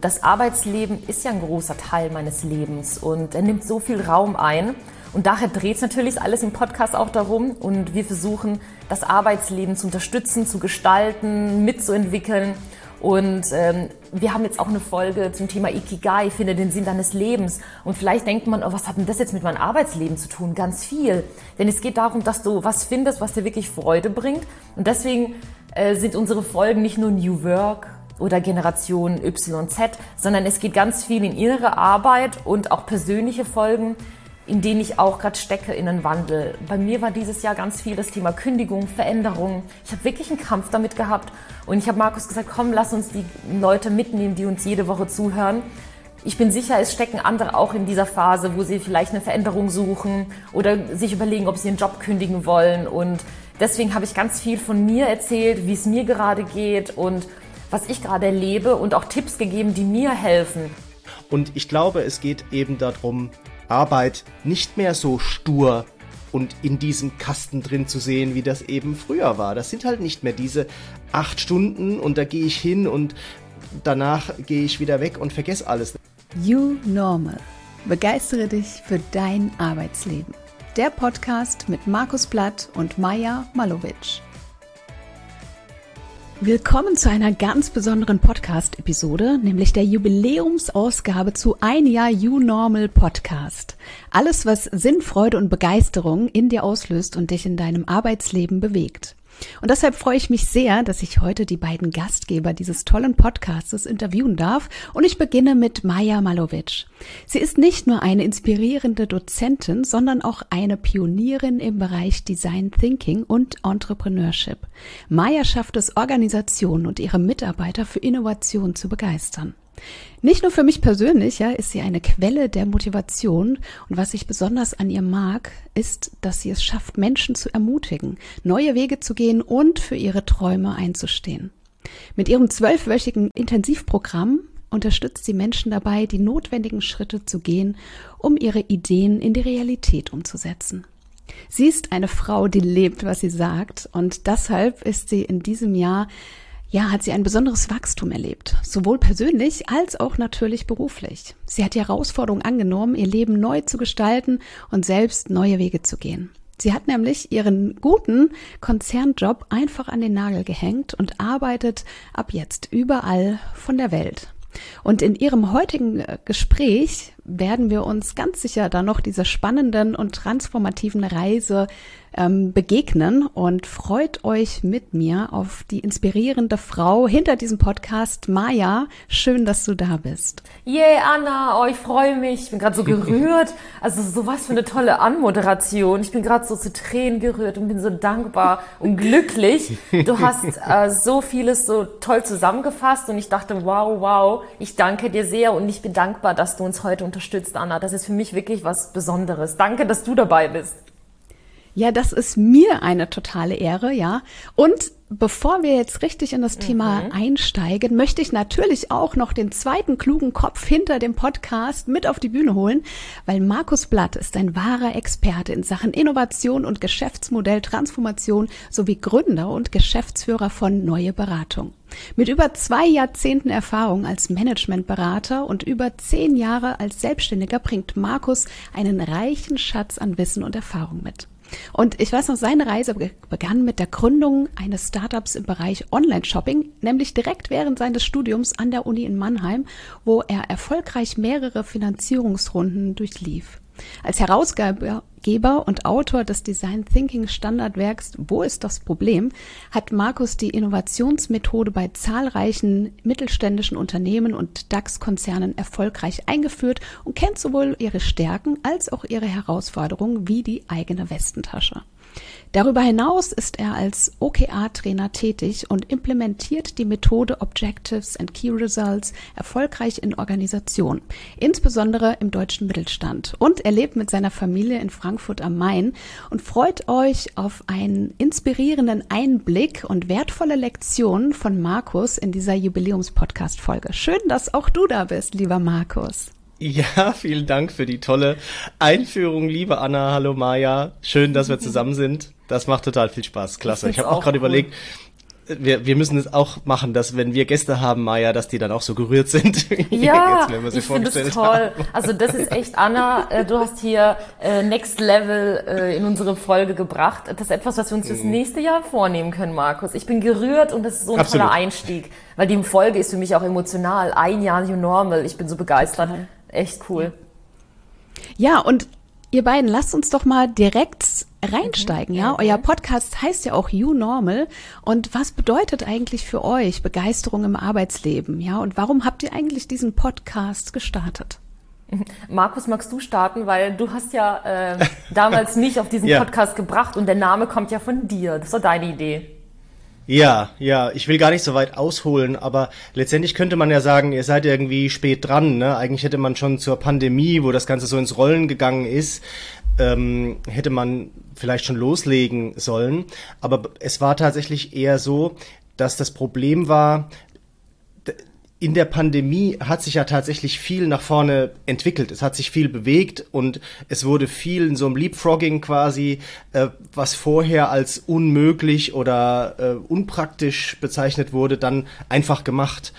Das Arbeitsleben ist ja ein großer Teil meines Lebens und er nimmt so viel Raum ein. Und daher dreht es natürlich alles im Podcast auch darum. Und wir versuchen, das Arbeitsleben zu unterstützen, zu gestalten, mitzuentwickeln. Und ähm, wir haben jetzt auch eine Folge zum Thema Ikigai, finde den Sinn deines Lebens. Und vielleicht denkt man, oh, was hat denn das jetzt mit meinem Arbeitsleben zu tun? Ganz viel. Denn es geht darum, dass du was findest, was dir wirklich Freude bringt. Und deswegen äh, sind unsere Folgen nicht nur New Work oder Generation YZ, sondern es geht ganz viel in innere Arbeit und auch persönliche Folgen, in denen ich auch gerade stecke in einen Wandel. Bei mir war dieses Jahr ganz viel das Thema Kündigung, Veränderung. Ich habe wirklich einen Kampf damit gehabt und ich habe Markus gesagt, komm, lass uns die Leute mitnehmen, die uns jede Woche zuhören. Ich bin sicher, es stecken andere auch in dieser Phase, wo sie vielleicht eine Veränderung suchen oder sich überlegen, ob sie ihren Job kündigen wollen. Und deswegen habe ich ganz viel von mir erzählt, wie es mir gerade geht und was ich gerade erlebe und auch Tipps gegeben, die mir helfen. Und ich glaube, es geht eben darum, Arbeit nicht mehr so stur und in diesem Kasten drin zu sehen, wie das eben früher war. Das sind halt nicht mehr diese acht Stunden und da gehe ich hin und danach gehe ich wieder weg und vergesse alles. You Normal. Begeistere dich für dein Arbeitsleben. Der Podcast mit Markus Blatt und Maja Malowitsch. Willkommen zu einer ganz besonderen Podcast-Episode, nämlich der Jubiläumsausgabe zu Ein Jahr You Normal Podcast. Alles, was Sinn, Freude und Begeisterung in dir auslöst und dich in deinem Arbeitsleben bewegt. Und deshalb freue ich mich sehr, dass ich heute die beiden Gastgeber dieses tollen Podcasts interviewen darf. Und ich beginne mit Maja Malovic. Sie ist nicht nur eine inspirierende Dozentin, sondern auch eine Pionierin im Bereich Design Thinking und Entrepreneurship. Maja schafft es, Organisationen und ihre Mitarbeiter für Innovation zu begeistern. Nicht nur für mich persönlich, ja, ist sie eine Quelle der Motivation. Und was ich besonders an ihr mag, ist, dass sie es schafft, Menschen zu ermutigen, neue Wege zu gehen und für ihre Träume einzustehen. Mit ihrem zwölfwöchigen Intensivprogramm unterstützt sie Menschen dabei, die notwendigen Schritte zu gehen, um ihre Ideen in die Realität umzusetzen. Sie ist eine Frau, die lebt, was sie sagt, und deshalb ist sie in diesem Jahr ja, hat sie ein besonderes Wachstum erlebt, sowohl persönlich als auch natürlich beruflich. Sie hat die Herausforderung angenommen, ihr Leben neu zu gestalten und selbst neue Wege zu gehen. Sie hat nämlich ihren guten Konzernjob einfach an den Nagel gehängt und arbeitet ab jetzt überall von der Welt. Und in ihrem heutigen äh, Gespräch werden wir uns ganz sicher dann noch dieser spannenden und transformativen Reise ähm, begegnen und freut euch mit mir auf die inspirierende Frau hinter diesem Podcast, Maja. Schön, dass du da bist. Yeah, Anna, oh, ich freue mich. Ich bin gerade so gerührt. Also so was für eine tolle Anmoderation. Ich bin gerade so zu Tränen gerührt und bin so dankbar und glücklich. Du hast äh, so vieles so toll zusammengefasst und ich dachte, wow, wow, ich danke dir sehr und ich bin dankbar, dass du uns heute unterstützt, Anna. Das ist für mich wirklich was Besonderes. Danke, dass du dabei bist. Ja, das ist mir eine totale Ehre, ja. Und bevor wir jetzt richtig in das Thema mhm. einsteigen, möchte ich natürlich auch noch den zweiten klugen Kopf hinter dem Podcast mit auf die Bühne holen, weil Markus Blatt ist ein wahrer Experte in Sachen Innovation und Geschäftsmodelltransformation sowie Gründer und Geschäftsführer von Neue Beratung. Mit über zwei Jahrzehnten Erfahrung als Managementberater und über zehn Jahre als Selbstständiger bringt Markus einen reichen Schatz an Wissen und Erfahrung mit. Und ich weiß noch, seine Reise begann mit der Gründung eines Startups im Bereich Online-Shopping, nämlich direkt während seines Studiums an der Uni in Mannheim, wo er erfolgreich mehrere Finanzierungsrunden durchlief. Als Herausgeber und Autor des Design Thinking Standardwerks Wo ist das Problem? hat Markus die Innovationsmethode bei zahlreichen mittelständischen Unternehmen und DAX-Konzernen erfolgreich eingeführt und kennt sowohl ihre Stärken als auch ihre Herausforderungen wie die eigene Westentasche. Darüber hinaus ist er als OKR-Trainer tätig und implementiert die Methode Objectives and Key Results erfolgreich in Organisationen, insbesondere im deutschen Mittelstand. Und er lebt mit seiner Familie in Frankfurt am Main und freut euch auf einen inspirierenden Einblick und wertvolle Lektionen von Markus in dieser Jubiläums-Podcast-Folge. Schön, dass auch du da bist, lieber Markus. Ja, vielen Dank für die tolle Einführung, liebe Anna. Hallo Maja. Schön, dass wir zusammen sind. Das macht total viel Spaß. Klasse. Ich, habe auch gerade cool. überlegt, wir, wir müssen es auch machen, dass wenn wir Gäste haben, Maya, dass die dann auch so gerührt sind. Ja, jetzt, ich finde es toll. Haben. Also das ist echt, Anna, äh, du hast hier äh, Next Level äh, in unsere Folge gebracht. Das ist etwas, was wir uns das mhm. nächste Jahr vornehmen können, Markus. Ich bin gerührt und das ist so ein Absolut. toller Einstieg, weil die Folge ist für mich auch emotional. Ein Jahr New Normal. Ich bin so begeistert. Echt cool. Ja, und Ihr beiden, lasst uns doch mal direkt reinsteigen, ja? Euer Podcast heißt ja auch You Normal. Und was bedeutet eigentlich für euch Begeisterung im Arbeitsleben, ja? Und warum habt ihr eigentlich diesen Podcast gestartet? Markus, magst du starten, weil du hast ja äh, damals mich auf diesen ja. Podcast gebracht und der Name kommt ja von dir. Das war deine Idee. Ja, ja, ich will gar nicht so weit ausholen, aber letztendlich könnte man ja sagen, ihr seid irgendwie spät dran. Ne? Eigentlich hätte man schon zur Pandemie, wo das Ganze so ins Rollen gegangen ist, ähm, hätte man vielleicht schon loslegen sollen. Aber es war tatsächlich eher so, dass das Problem war, in der Pandemie hat sich ja tatsächlich viel nach vorne entwickelt. Es hat sich viel bewegt und es wurde viel in so einem Leapfrogging quasi, äh, was vorher als unmöglich oder äh, unpraktisch bezeichnet wurde, dann einfach gemacht.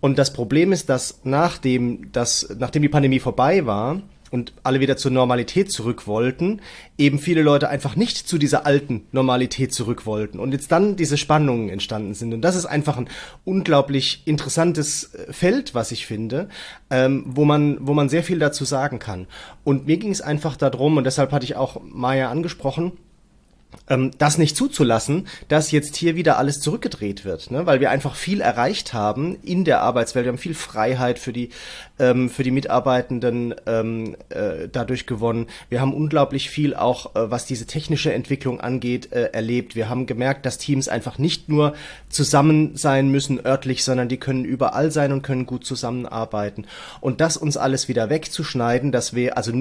Und das Problem ist, dass nachdem, das, nachdem die Pandemie vorbei war, und alle wieder zur Normalität zurück wollten, eben viele Leute einfach nicht zu dieser alten Normalität zurück wollten und jetzt dann diese Spannungen entstanden sind. Und das ist einfach ein unglaublich interessantes äh, Feld, was ich finde, ähm, wo man, wo man sehr viel dazu sagen kann. Und mir ging es einfach darum, und deshalb hatte ich auch Maya angesprochen, ähm, das nicht zuzulassen, dass jetzt hier wieder alles zurückgedreht wird, ne? weil wir einfach viel erreicht haben in der Arbeitswelt. Wir haben viel Freiheit für die ähm, für die Mitarbeitenden ähm, äh, dadurch gewonnen. Wir haben unglaublich viel auch, äh, was diese technische Entwicklung angeht, äh, erlebt. Wir haben gemerkt, dass Teams einfach nicht nur zusammen sein müssen örtlich, sondern die können überall sein und können gut zusammenarbeiten. Und das uns alles wieder wegzuschneiden, dass wir also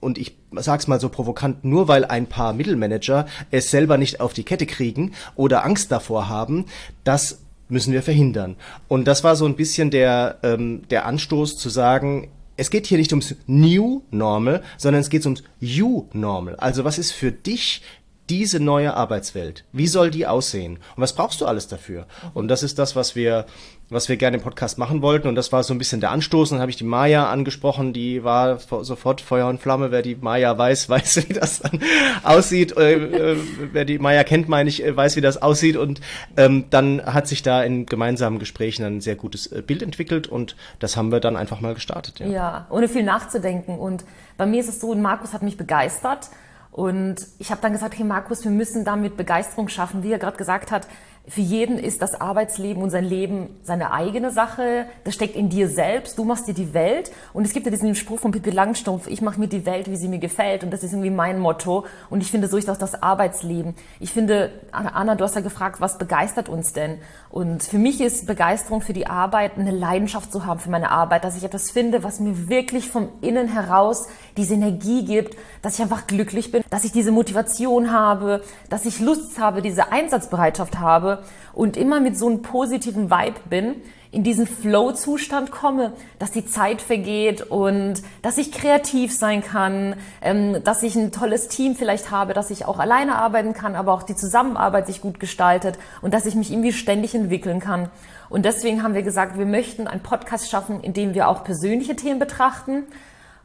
und ich sag's mal so provokant, nur weil ein paar Mittelmanager es selber nicht auf die Kette kriegen oder Angst davor haben, das müssen wir verhindern. Und das war so ein bisschen der, ähm, der Anstoß zu sagen, es geht hier nicht ums New Normal, sondern es geht ums You Normal. Also was ist für dich diese neue Arbeitswelt? Wie soll die aussehen? Und was brauchst du alles dafür? Und das ist das, was wir was wir gerne im Podcast machen wollten. Und das war so ein bisschen der Anstoß. Und dann habe ich die Maya angesprochen, die war sofort Feuer und Flamme. Wer die Maya weiß, weiß, wie das dann aussieht. Äh, äh, wer die Maya kennt, meine ich, äh, weiß, wie das aussieht. Und ähm, dann hat sich da in gemeinsamen Gesprächen ein sehr gutes Bild entwickelt und das haben wir dann einfach mal gestartet. Ja, ja ohne viel nachzudenken. Und bei mir ist es so, Markus hat mich begeistert. Und ich habe dann gesagt, hey Markus, wir müssen damit Begeisterung schaffen, wie er gerade gesagt hat für jeden ist das Arbeitsleben und sein Leben seine eigene Sache. Das steckt in dir selbst. Du machst dir die Welt. Und es gibt ja diesen Spruch von Pippi Langstumpf, ich mache mir die Welt, wie sie mir gefällt. Und das ist irgendwie mein Motto. Und ich finde, so ist auch das Arbeitsleben. Ich finde, Anna, du hast ja gefragt, was begeistert uns denn? Und für mich ist Begeisterung für die Arbeit, eine Leidenschaft zu haben für meine Arbeit, dass ich etwas finde, was mir wirklich vom Innen heraus diese Energie gibt, dass ich einfach glücklich bin, dass ich diese Motivation habe, dass ich Lust habe, diese Einsatzbereitschaft habe und immer mit so einem positiven Vibe bin, in diesen Flow-Zustand komme, dass die Zeit vergeht und dass ich kreativ sein kann, ähm, dass ich ein tolles Team vielleicht habe, dass ich auch alleine arbeiten kann, aber auch die Zusammenarbeit sich gut gestaltet und dass ich mich irgendwie ständig entwickeln kann. Und deswegen haben wir gesagt, wir möchten einen Podcast schaffen, in dem wir auch persönliche Themen betrachten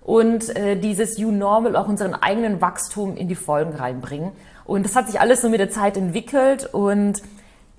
und äh, dieses You Normal, auch unseren eigenen Wachstum in die Folgen reinbringen. Und das hat sich alles so mit der Zeit entwickelt und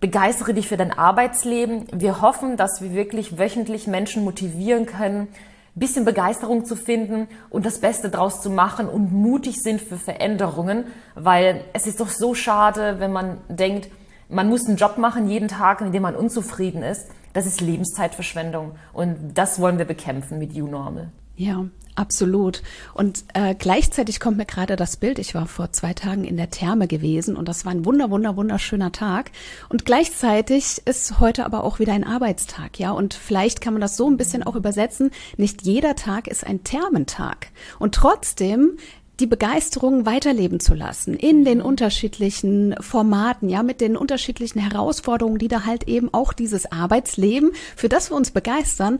begeistere dich für dein Arbeitsleben. Wir hoffen, dass wir wirklich wöchentlich Menschen motivieren können, ein bisschen Begeisterung zu finden und das Beste draus zu machen und mutig sind für Veränderungen, weil es ist doch so schade, wenn man denkt, man muss einen Job machen jeden Tag, in dem man unzufrieden ist. Das ist Lebenszeitverschwendung und das wollen wir bekämpfen mit U-Normal. Ja, absolut. Und äh, gleichzeitig kommt mir gerade das Bild, ich war vor zwei Tagen in der Therme gewesen und das war ein wunder, wunder, wunderschöner Tag. Und gleichzeitig ist heute aber auch wieder ein Arbeitstag, ja. Und vielleicht kann man das so ein bisschen auch übersetzen. Nicht jeder Tag ist ein Thermentag. Und trotzdem die Begeisterung weiterleben zu lassen in den unterschiedlichen Formaten, ja, mit den unterschiedlichen Herausforderungen, die da halt eben auch dieses Arbeitsleben, für das wir uns begeistern,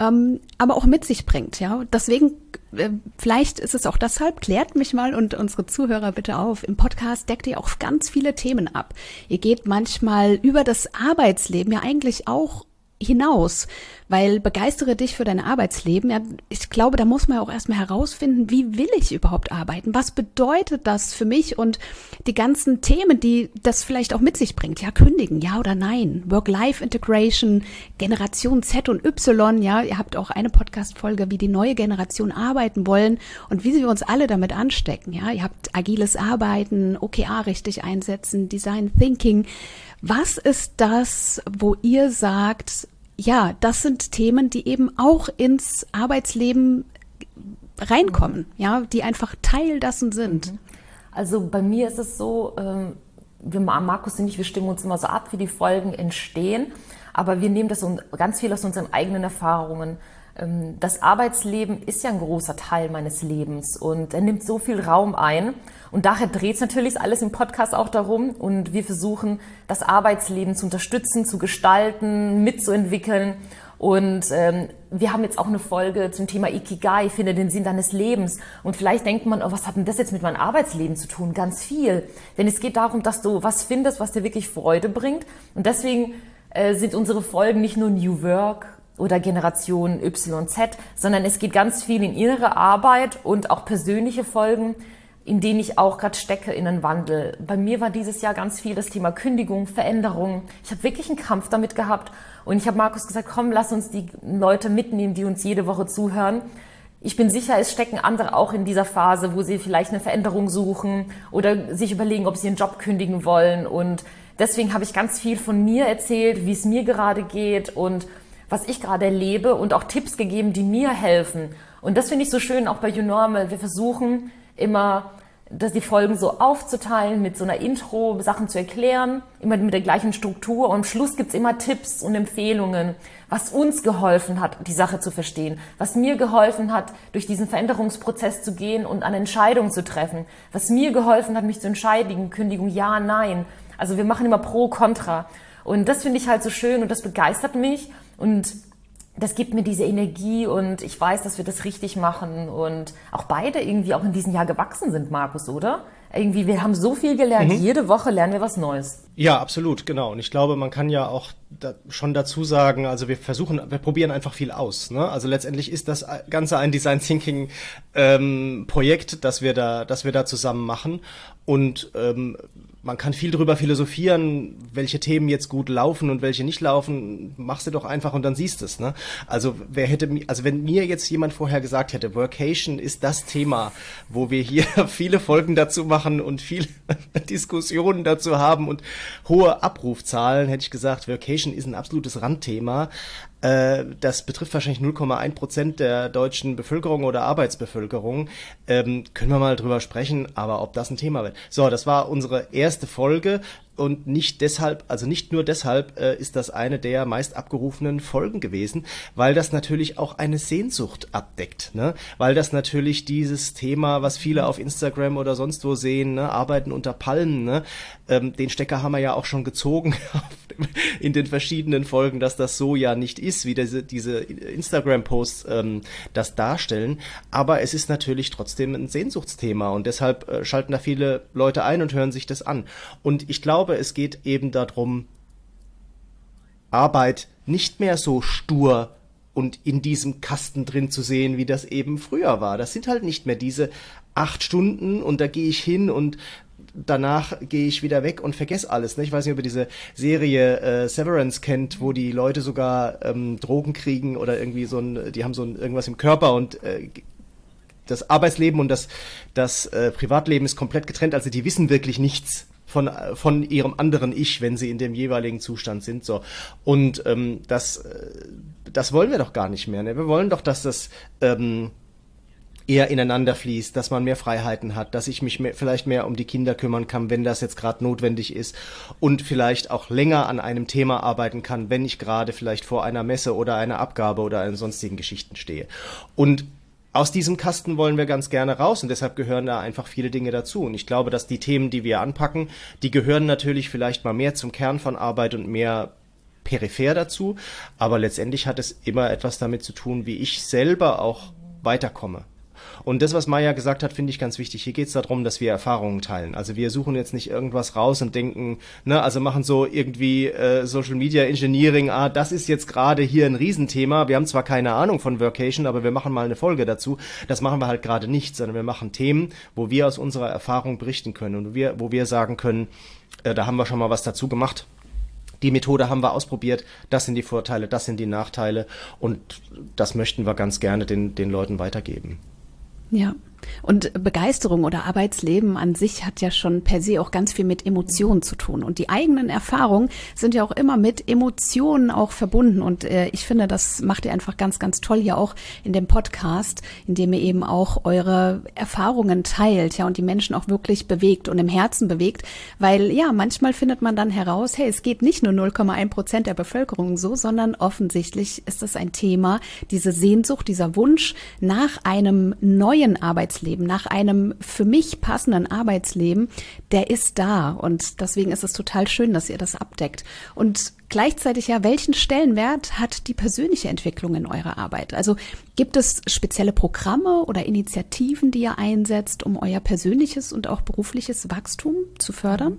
ähm, aber auch mit sich bringt. Ja, deswegen äh, vielleicht ist es auch deshalb, klärt mich mal und unsere Zuhörer bitte auf. Im Podcast deckt ihr auch ganz viele Themen ab. Ihr geht manchmal über das Arbeitsleben ja eigentlich auch hinaus, weil begeistere dich für dein Arbeitsleben. Ja, ich glaube, da muss man auch erstmal herausfinden, wie will ich überhaupt arbeiten? Was bedeutet das für mich und die ganzen Themen, die das vielleicht auch mit sich bringt? Ja, kündigen, ja oder nein? Work-Life-Integration, Generation Z und Y, ja, ihr habt auch eine Podcast-Folge, wie die neue Generation arbeiten wollen und wie sie uns alle damit anstecken. Ja, ihr habt agiles Arbeiten, OKA richtig einsetzen, Design Thinking. Was ist das, wo ihr sagt, ja, das sind Themen, die eben auch ins Arbeitsleben reinkommen, ja, die einfach Teil dessen sind? Mhm. Also bei mir ist es so, ähm, wir, Markus und ich, wir stimmen uns immer so ab, wie die Folgen entstehen, aber wir nehmen das ganz viel aus unseren eigenen Erfahrungen. Ähm, das Arbeitsleben ist ja ein großer Teil meines Lebens und er nimmt so viel Raum ein. Und daher dreht es natürlich alles im Podcast auch darum. Und wir versuchen, das Arbeitsleben zu unterstützen, zu gestalten, mitzuentwickeln. Und ähm, wir haben jetzt auch eine Folge zum Thema Ikigai, finde den Sinn deines Lebens. Und vielleicht denkt man, oh, was hat denn das jetzt mit meinem Arbeitsleben zu tun? Ganz viel. Denn es geht darum, dass du was findest, was dir wirklich Freude bringt. Und deswegen äh, sind unsere Folgen nicht nur New Work oder Generation YZ, sondern es geht ganz viel in innere Arbeit und auch persönliche Folgen, in denen ich auch gerade stecke in einen Wandel. Bei mir war dieses Jahr ganz viel das Thema Kündigung, Veränderung. Ich habe wirklich einen Kampf damit gehabt und ich habe Markus gesagt, komm, lass uns die Leute mitnehmen, die uns jede Woche zuhören. Ich bin sicher, es stecken andere auch in dieser Phase, wo sie vielleicht eine Veränderung suchen oder sich überlegen, ob sie einen Job kündigen wollen. Und deswegen habe ich ganz viel von mir erzählt, wie es mir gerade geht und was ich gerade erlebe und auch Tipps gegeben, die mir helfen. Und das finde ich so schön auch bei YouNormal. Wir versuchen immer, dass die Folgen so aufzuteilen, mit so einer Intro, Sachen zu erklären, immer mit der gleichen Struktur. Und am Schluss gibt's immer Tipps und Empfehlungen, was uns geholfen hat, die Sache zu verstehen, was mir geholfen hat, durch diesen Veränderungsprozess zu gehen und eine Entscheidung zu treffen, was mir geholfen hat, mich zu entscheiden, Kündigung ja, nein. Also wir machen immer pro, contra. Und das finde ich halt so schön und das begeistert mich. Und das gibt mir diese Energie und ich weiß, dass wir das richtig machen und auch beide irgendwie auch in diesem Jahr gewachsen sind, Markus, oder? Irgendwie, wir haben so viel gelernt. Mhm. Jede Woche lernen wir was Neues. Ja, absolut, genau. Und ich glaube, man kann ja auch da schon dazu sagen, also wir versuchen, wir probieren einfach viel aus. Ne? Also letztendlich ist das Ganze ein Design Thinking ähm, Projekt, das wir da, das wir da zusammen machen. Und ähm, man kann viel drüber philosophieren, welche Themen jetzt gut laufen und welche nicht laufen. Machst du doch einfach und dann siehst es. Ne? Also wer hätte, also wenn mir jetzt jemand vorher gesagt hätte, Workation ist das Thema, wo wir hier viele Folgen dazu machen und viele Diskussionen dazu haben und hohe Abrufzahlen, hätte ich gesagt, Workation ist ein absolutes Randthema. Äh, das betrifft wahrscheinlich 0,1 Prozent der deutschen Bevölkerung oder Arbeitsbevölkerung. Ähm, können wir mal drüber sprechen, aber ob das ein Thema wird. So, das war unsere erste Folge und nicht deshalb, also nicht nur deshalb äh, ist das eine der meist abgerufenen Folgen gewesen, weil das natürlich auch eine Sehnsucht abdeckt, ne? Weil das natürlich dieses Thema, was viele auf Instagram oder sonst wo sehen, ne? Arbeiten unter Palmen, ne? Ähm, den Stecker haben wir ja auch schon gezogen in den verschiedenen Folgen, dass das so ja nicht ist, wie diese, diese Instagram-Posts ähm, das darstellen. Aber es ist natürlich trotzdem ein Sehnsuchtsthema und deshalb äh, schalten da viele Leute ein und hören sich das an. Und ich glaube, glaube, es geht eben darum, Arbeit nicht mehr so stur und in diesem Kasten drin zu sehen, wie das eben früher war. Das sind halt nicht mehr diese acht Stunden und da gehe ich hin und danach gehe ich wieder weg und vergesse alles. Ne? Ich weiß nicht, ob ihr diese Serie äh, Severance kennt, wo die Leute sogar ähm, Drogen kriegen oder irgendwie so ein, die haben so ein, irgendwas im Körper und äh, das Arbeitsleben und das, das äh, Privatleben ist komplett getrennt, also die wissen wirklich nichts von, von ihrem anderen Ich, wenn sie in dem jeweiligen Zustand sind. So. Und ähm, das, äh, das wollen wir doch gar nicht mehr. Ne? Wir wollen doch, dass das ähm, eher ineinander fließt, dass man mehr Freiheiten hat, dass ich mich mehr, vielleicht mehr um die Kinder kümmern kann, wenn das jetzt gerade notwendig ist und vielleicht auch länger an einem Thema arbeiten kann, wenn ich gerade vielleicht vor einer Messe oder einer Abgabe oder einen sonstigen Geschichten stehe. Und aus diesem Kasten wollen wir ganz gerne raus und deshalb gehören da einfach viele Dinge dazu. Und ich glaube, dass die Themen, die wir anpacken, die gehören natürlich vielleicht mal mehr zum Kern von Arbeit und mehr peripher dazu. Aber letztendlich hat es immer etwas damit zu tun, wie ich selber auch weiterkomme. Und das, was Maya gesagt hat, finde ich ganz wichtig. Hier geht es darum, dass wir Erfahrungen teilen. Also wir suchen jetzt nicht irgendwas raus und denken, ne, also machen so irgendwie äh, Social Media Engineering, ah, das ist jetzt gerade hier ein Riesenthema. Wir haben zwar keine Ahnung von Workation, aber wir machen mal eine Folge dazu. Das machen wir halt gerade nicht, sondern wir machen Themen, wo wir aus unserer Erfahrung berichten können und wir, wo wir sagen können, äh, da haben wir schon mal was dazu gemacht die Methode haben wir ausprobiert, das sind die Vorteile, das sind die Nachteile und das möchten wir ganz gerne den, den Leuten weitergeben. Ja. Und Begeisterung oder Arbeitsleben an sich hat ja schon per se auch ganz viel mit Emotionen zu tun. Und die eigenen Erfahrungen sind ja auch immer mit Emotionen auch verbunden. Und äh, ich finde, das macht ihr einfach ganz, ganz toll hier auch in dem Podcast, in dem ihr eben auch eure Erfahrungen teilt, ja, und die Menschen auch wirklich bewegt und im Herzen bewegt. Weil ja, manchmal findet man dann heraus, hey, es geht nicht nur 0,1 Prozent der Bevölkerung so, sondern offensichtlich ist das ein Thema, diese Sehnsucht, dieser Wunsch nach einem neuen Arbeitsleben Arbeitsleben, nach einem für mich passenden Arbeitsleben, der ist da. Und deswegen ist es total schön, dass ihr das abdeckt. Und gleichzeitig ja, welchen Stellenwert hat die persönliche Entwicklung in eurer Arbeit? Also gibt es spezielle Programme oder Initiativen, die ihr einsetzt, um euer persönliches und auch berufliches Wachstum zu fördern?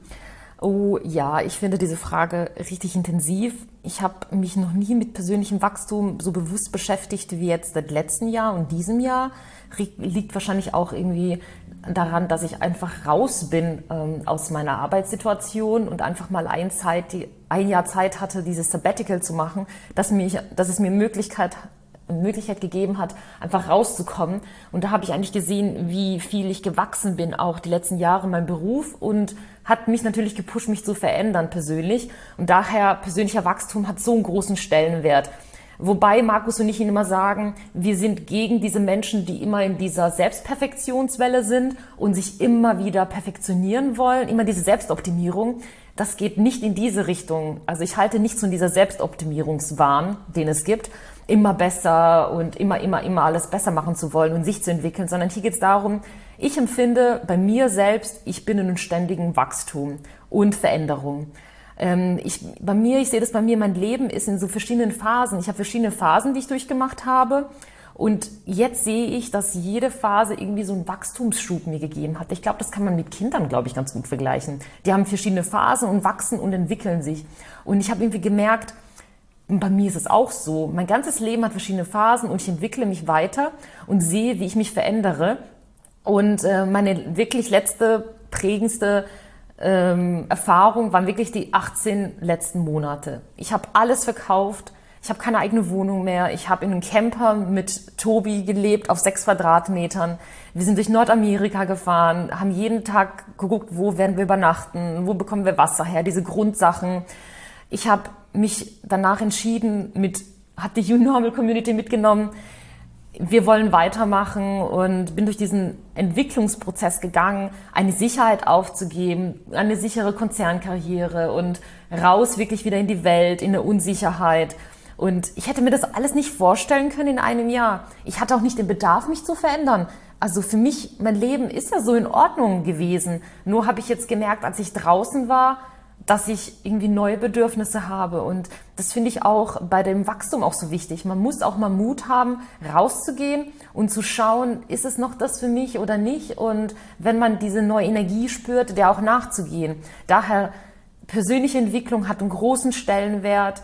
Oh ja, ich finde diese Frage richtig intensiv. Ich habe mich noch nie mit persönlichem Wachstum so bewusst beschäftigt wie jetzt seit letzten Jahr und diesem Jahr liegt wahrscheinlich auch irgendwie daran, dass ich einfach raus bin ähm, aus meiner Arbeitssituation und einfach mal ein, Zeit, die, ein Jahr Zeit hatte, dieses Sabbatical zu machen, dass, mich, dass es mir Möglichkeit, Möglichkeit gegeben hat, einfach rauszukommen. Und da habe ich eigentlich gesehen, wie viel ich gewachsen bin, auch die letzten Jahre in meinem Beruf und hat mich natürlich gepusht, mich zu verändern persönlich. Und daher persönlicher Wachstum hat so einen großen Stellenwert. Wobei Markus und ich ihn immer sagen, wir sind gegen diese Menschen, die immer in dieser Selbstperfektionswelle sind und sich immer wieder perfektionieren wollen, immer diese Selbstoptimierung. Das geht nicht in diese Richtung. Also ich halte nichts von dieser Selbstoptimierungswahn, den es gibt, immer besser und immer, immer, immer alles besser machen zu wollen und sich zu entwickeln, sondern hier geht es darum, ich empfinde bei mir selbst, ich bin in einem ständigen Wachstum und Veränderung. Ähm, ich, bei mir, ich sehe das bei mir, mein Leben ist in so verschiedenen Phasen. Ich habe verschiedene Phasen, die ich durchgemacht habe. Und jetzt sehe ich, dass jede Phase irgendwie so einen Wachstumsschub mir gegeben hat. Ich glaube, das kann man mit Kindern, glaube ich, ganz gut vergleichen. Die haben verschiedene Phasen und wachsen und entwickeln sich. Und ich habe irgendwie gemerkt, bei mir ist es auch so. Mein ganzes Leben hat verschiedene Phasen und ich entwickle mich weiter und sehe, wie ich mich verändere. Und äh, meine wirklich letzte prägendste ähm, Erfahrung waren wirklich die 18 letzten Monate. Ich habe alles verkauft. Ich habe keine eigene Wohnung mehr. Ich habe in einem Camper mit Tobi gelebt auf sechs Quadratmetern. Wir sind durch Nordamerika gefahren, haben jeden Tag geguckt, wo werden wir übernachten, wo bekommen wir Wasser her, diese Grundsachen. Ich habe mich danach entschieden, mit, hat die U-Normal Community mitgenommen, wir wollen weitermachen und bin durch diesen Entwicklungsprozess gegangen, eine Sicherheit aufzugeben, eine sichere Konzernkarriere und raus wirklich wieder in die Welt, in der Unsicherheit. Und ich hätte mir das alles nicht vorstellen können in einem Jahr. Ich hatte auch nicht den Bedarf, mich zu verändern. Also für mich, mein Leben ist ja so in Ordnung gewesen. Nur habe ich jetzt gemerkt, als ich draußen war, dass ich irgendwie neue Bedürfnisse habe. Und das finde ich auch bei dem Wachstum auch so wichtig. Man muss auch mal Mut haben, rauszugehen und zu schauen, ist es noch das für mich oder nicht? Und wenn man diese neue Energie spürt, der auch nachzugehen. Daher, persönliche Entwicklung hat einen großen Stellenwert.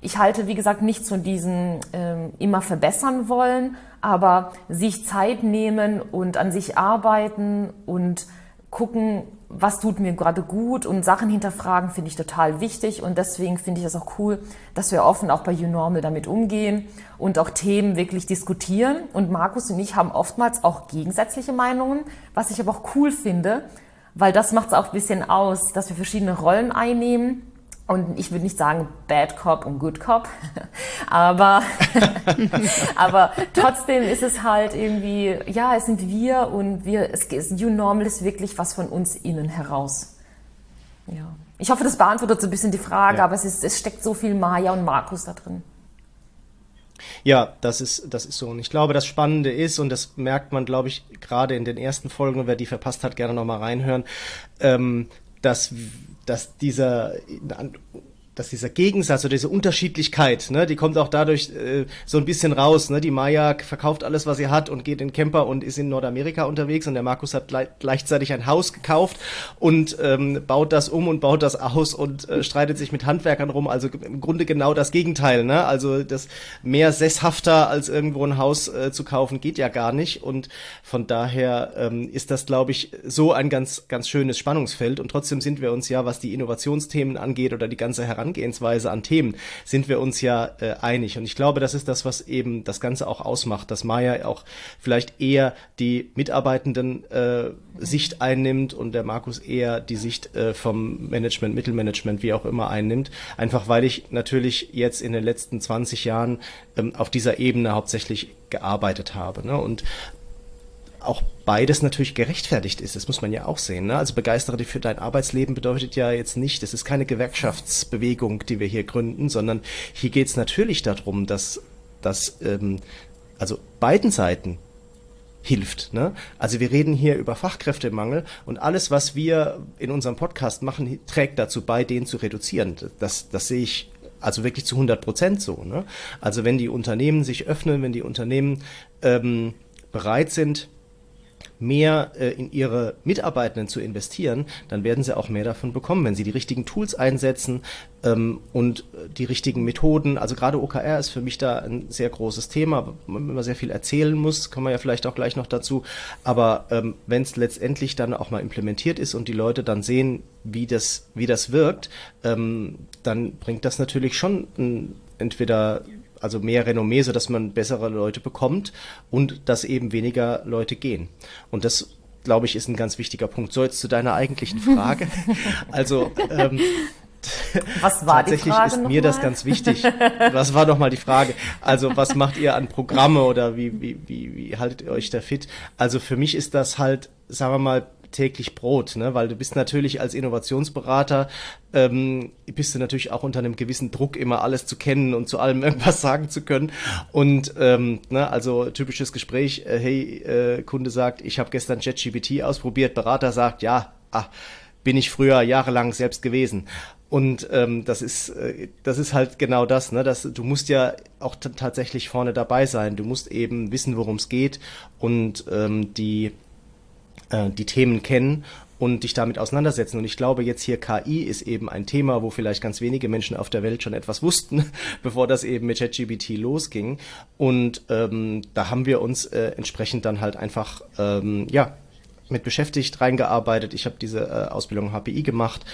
Ich halte, wie gesagt, nichts von diesen ähm, immer verbessern wollen, aber sich Zeit nehmen und an sich arbeiten und gucken, was tut mir gerade gut und Sachen hinterfragen finde ich total wichtig und deswegen finde ich es auch cool, dass wir offen auch bei YouNormal damit umgehen und auch Themen wirklich diskutieren. Und Markus und ich haben oftmals auch gegensätzliche Meinungen, was ich aber auch cool finde, weil das macht es auch ein bisschen aus, dass wir verschiedene Rollen einnehmen und ich würde nicht sagen Bad Cop und Good Cop, aber, aber trotzdem ist es halt irgendwie, ja, es sind wir und wir, es ist, New Normal ist wirklich was von uns innen heraus. Ja. Ich hoffe, das beantwortet so ein bisschen die Frage, ja. aber es, ist, es steckt so viel Maya und Markus da drin. Ja, das ist, das ist so. Und ich glaube, das Spannende ist, und das merkt man, glaube ich, gerade in den ersten Folgen, wer die verpasst hat, gerne nochmal reinhören, ähm, dass dass dieser dass dieser Gegensatz oder diese Unterschiedlichkeit, ne, die kommt auch dadurch äh, so ein bisschen raus. Ne? Die Maya verkauft alles, was sie hat und geht in Camper und ist in Nordamerika unterwegs und der Markus hat gleichzeitig ein Haus gekauft und ähm, baut das um und baut das aus und äh, streitet sich mit Handwerkern rum. Also im Grunde genau das Gegenteil. Ne? Also das mehr sesshafter als irgendwo ein Haus äh, zu kaufen geht ja gar nicht und von daher ähm, ist das, glaube ich, so ein ganz ganz schönes Spannungsfeld und trotzdem sind wir uns ja, was die Innovationsthemen angeht oder die ganze Herangehensweise Herangehensweise an Themen sind wir uns ja äh, einig. Und ich glaube, das ist das, was eben das Ganze auch ausmacht, dass Maya auch vielleicht eher die Mitarbeitenden äh, Sicht einnimmt und der Markus eher die Sicht äh, vom Management, Mittelmanagement, wie auch immer einnimmt. Einfach weil ich natürlich jetzt in den letzten 20 Jahren ähm, auf dieser Ebene hauptsächlich gearbeitet habe. Ne? Und auch beides natürlich gerechtfertigt ist. Das muss man ja auch sehen. Ne? Also begeistere dich für dein Arbeitsleben bedeutet ja jetzt nicht, es ist keine Gewerkschaftsbewegung, die wir hier gründen, sondern hier geht es natürlich darum, dass, dass ähm, also beiden Seiten hilft. Ne? Also wir reden hier über Fachkräftemangel und alles, was wir in unserem Podcast machen, trägt dazu bei, den zu reduzieren. Das, das sehe ich also wirklich zu 100 Prozent so. Ne? Also wenn die Unternehmen sich öffnen, wenn die Unternehmen ähm, bereit sind, mehr äh, in ihre Mitarbeitenden zu investieren, dann werden sie auch mehr davon bekommen, wenn sie die richtigen Tools einsetzen ähm, und äh, die richtigen Methoden. Also gerade OKR ist für mich da ein sehr großes Thema, wenn man sehr viel erzählen muss, kommen wir ja vielleicht auch gleich noch dazu. Aber ähm, wenn es letztendlich dann auch mal implementiert ist und die Leute dann sehen, wie das, wie das wirkt, ähm, dann bringt das natürlich schon ein, entweder also mehr Renommee, so dass man bessere Leute bekommt und dass eben weniger Leute gehen. Und das glaube ich, ist ein ganz wichtiger Punkt. So, jetzt zu deiner eigentlichen Frage. Also, ähm, was war Tatsächlich ist mir das ganz wichtig. Was war nochmal die Frage? Also, was macht ihr an Programme oder wie, wie, wie, wie haltet ihr euch da fit? Also, für mich ist das halt, sagen wir mal, täglich Brot, ne? weil du bist natürlich als Innovationsberater, ähm, bist du natürlich auch unter einem gewissen Druck, immer alles zu kennen und zu allem irgendwas sagen zu können. Und ähm, ne, also typisches Gespräch, äh, hey, äh, Kunde sagt, ich habe gestern ChatGPT ausprobiert, Berater sagt, ja, ah, bin ich früher jahrelang selbst gewesen. Und ähm, das ist äh, das ist halt genau das, ne? Dass du musst ja auch tatsächlich vorne dabei sein. Du musst eben wissen, worum es geht und ähm, die äh, die Themen kennen und dich damit auseinandersetzen. Und ich glaube, jetzt hier KI ist eben ein Thema, wo vielleicht ganz wenige Menschen auf der Welt schon etwas wussten, bevor das eben mit ChatGPT losging. Und ähm, da haben wir uns äh, entsprechend dann halt einfach ähm, ja mit beschäftigt, reingearbeitet. Ich habe diese äh, Ausbildung HPI gemacht,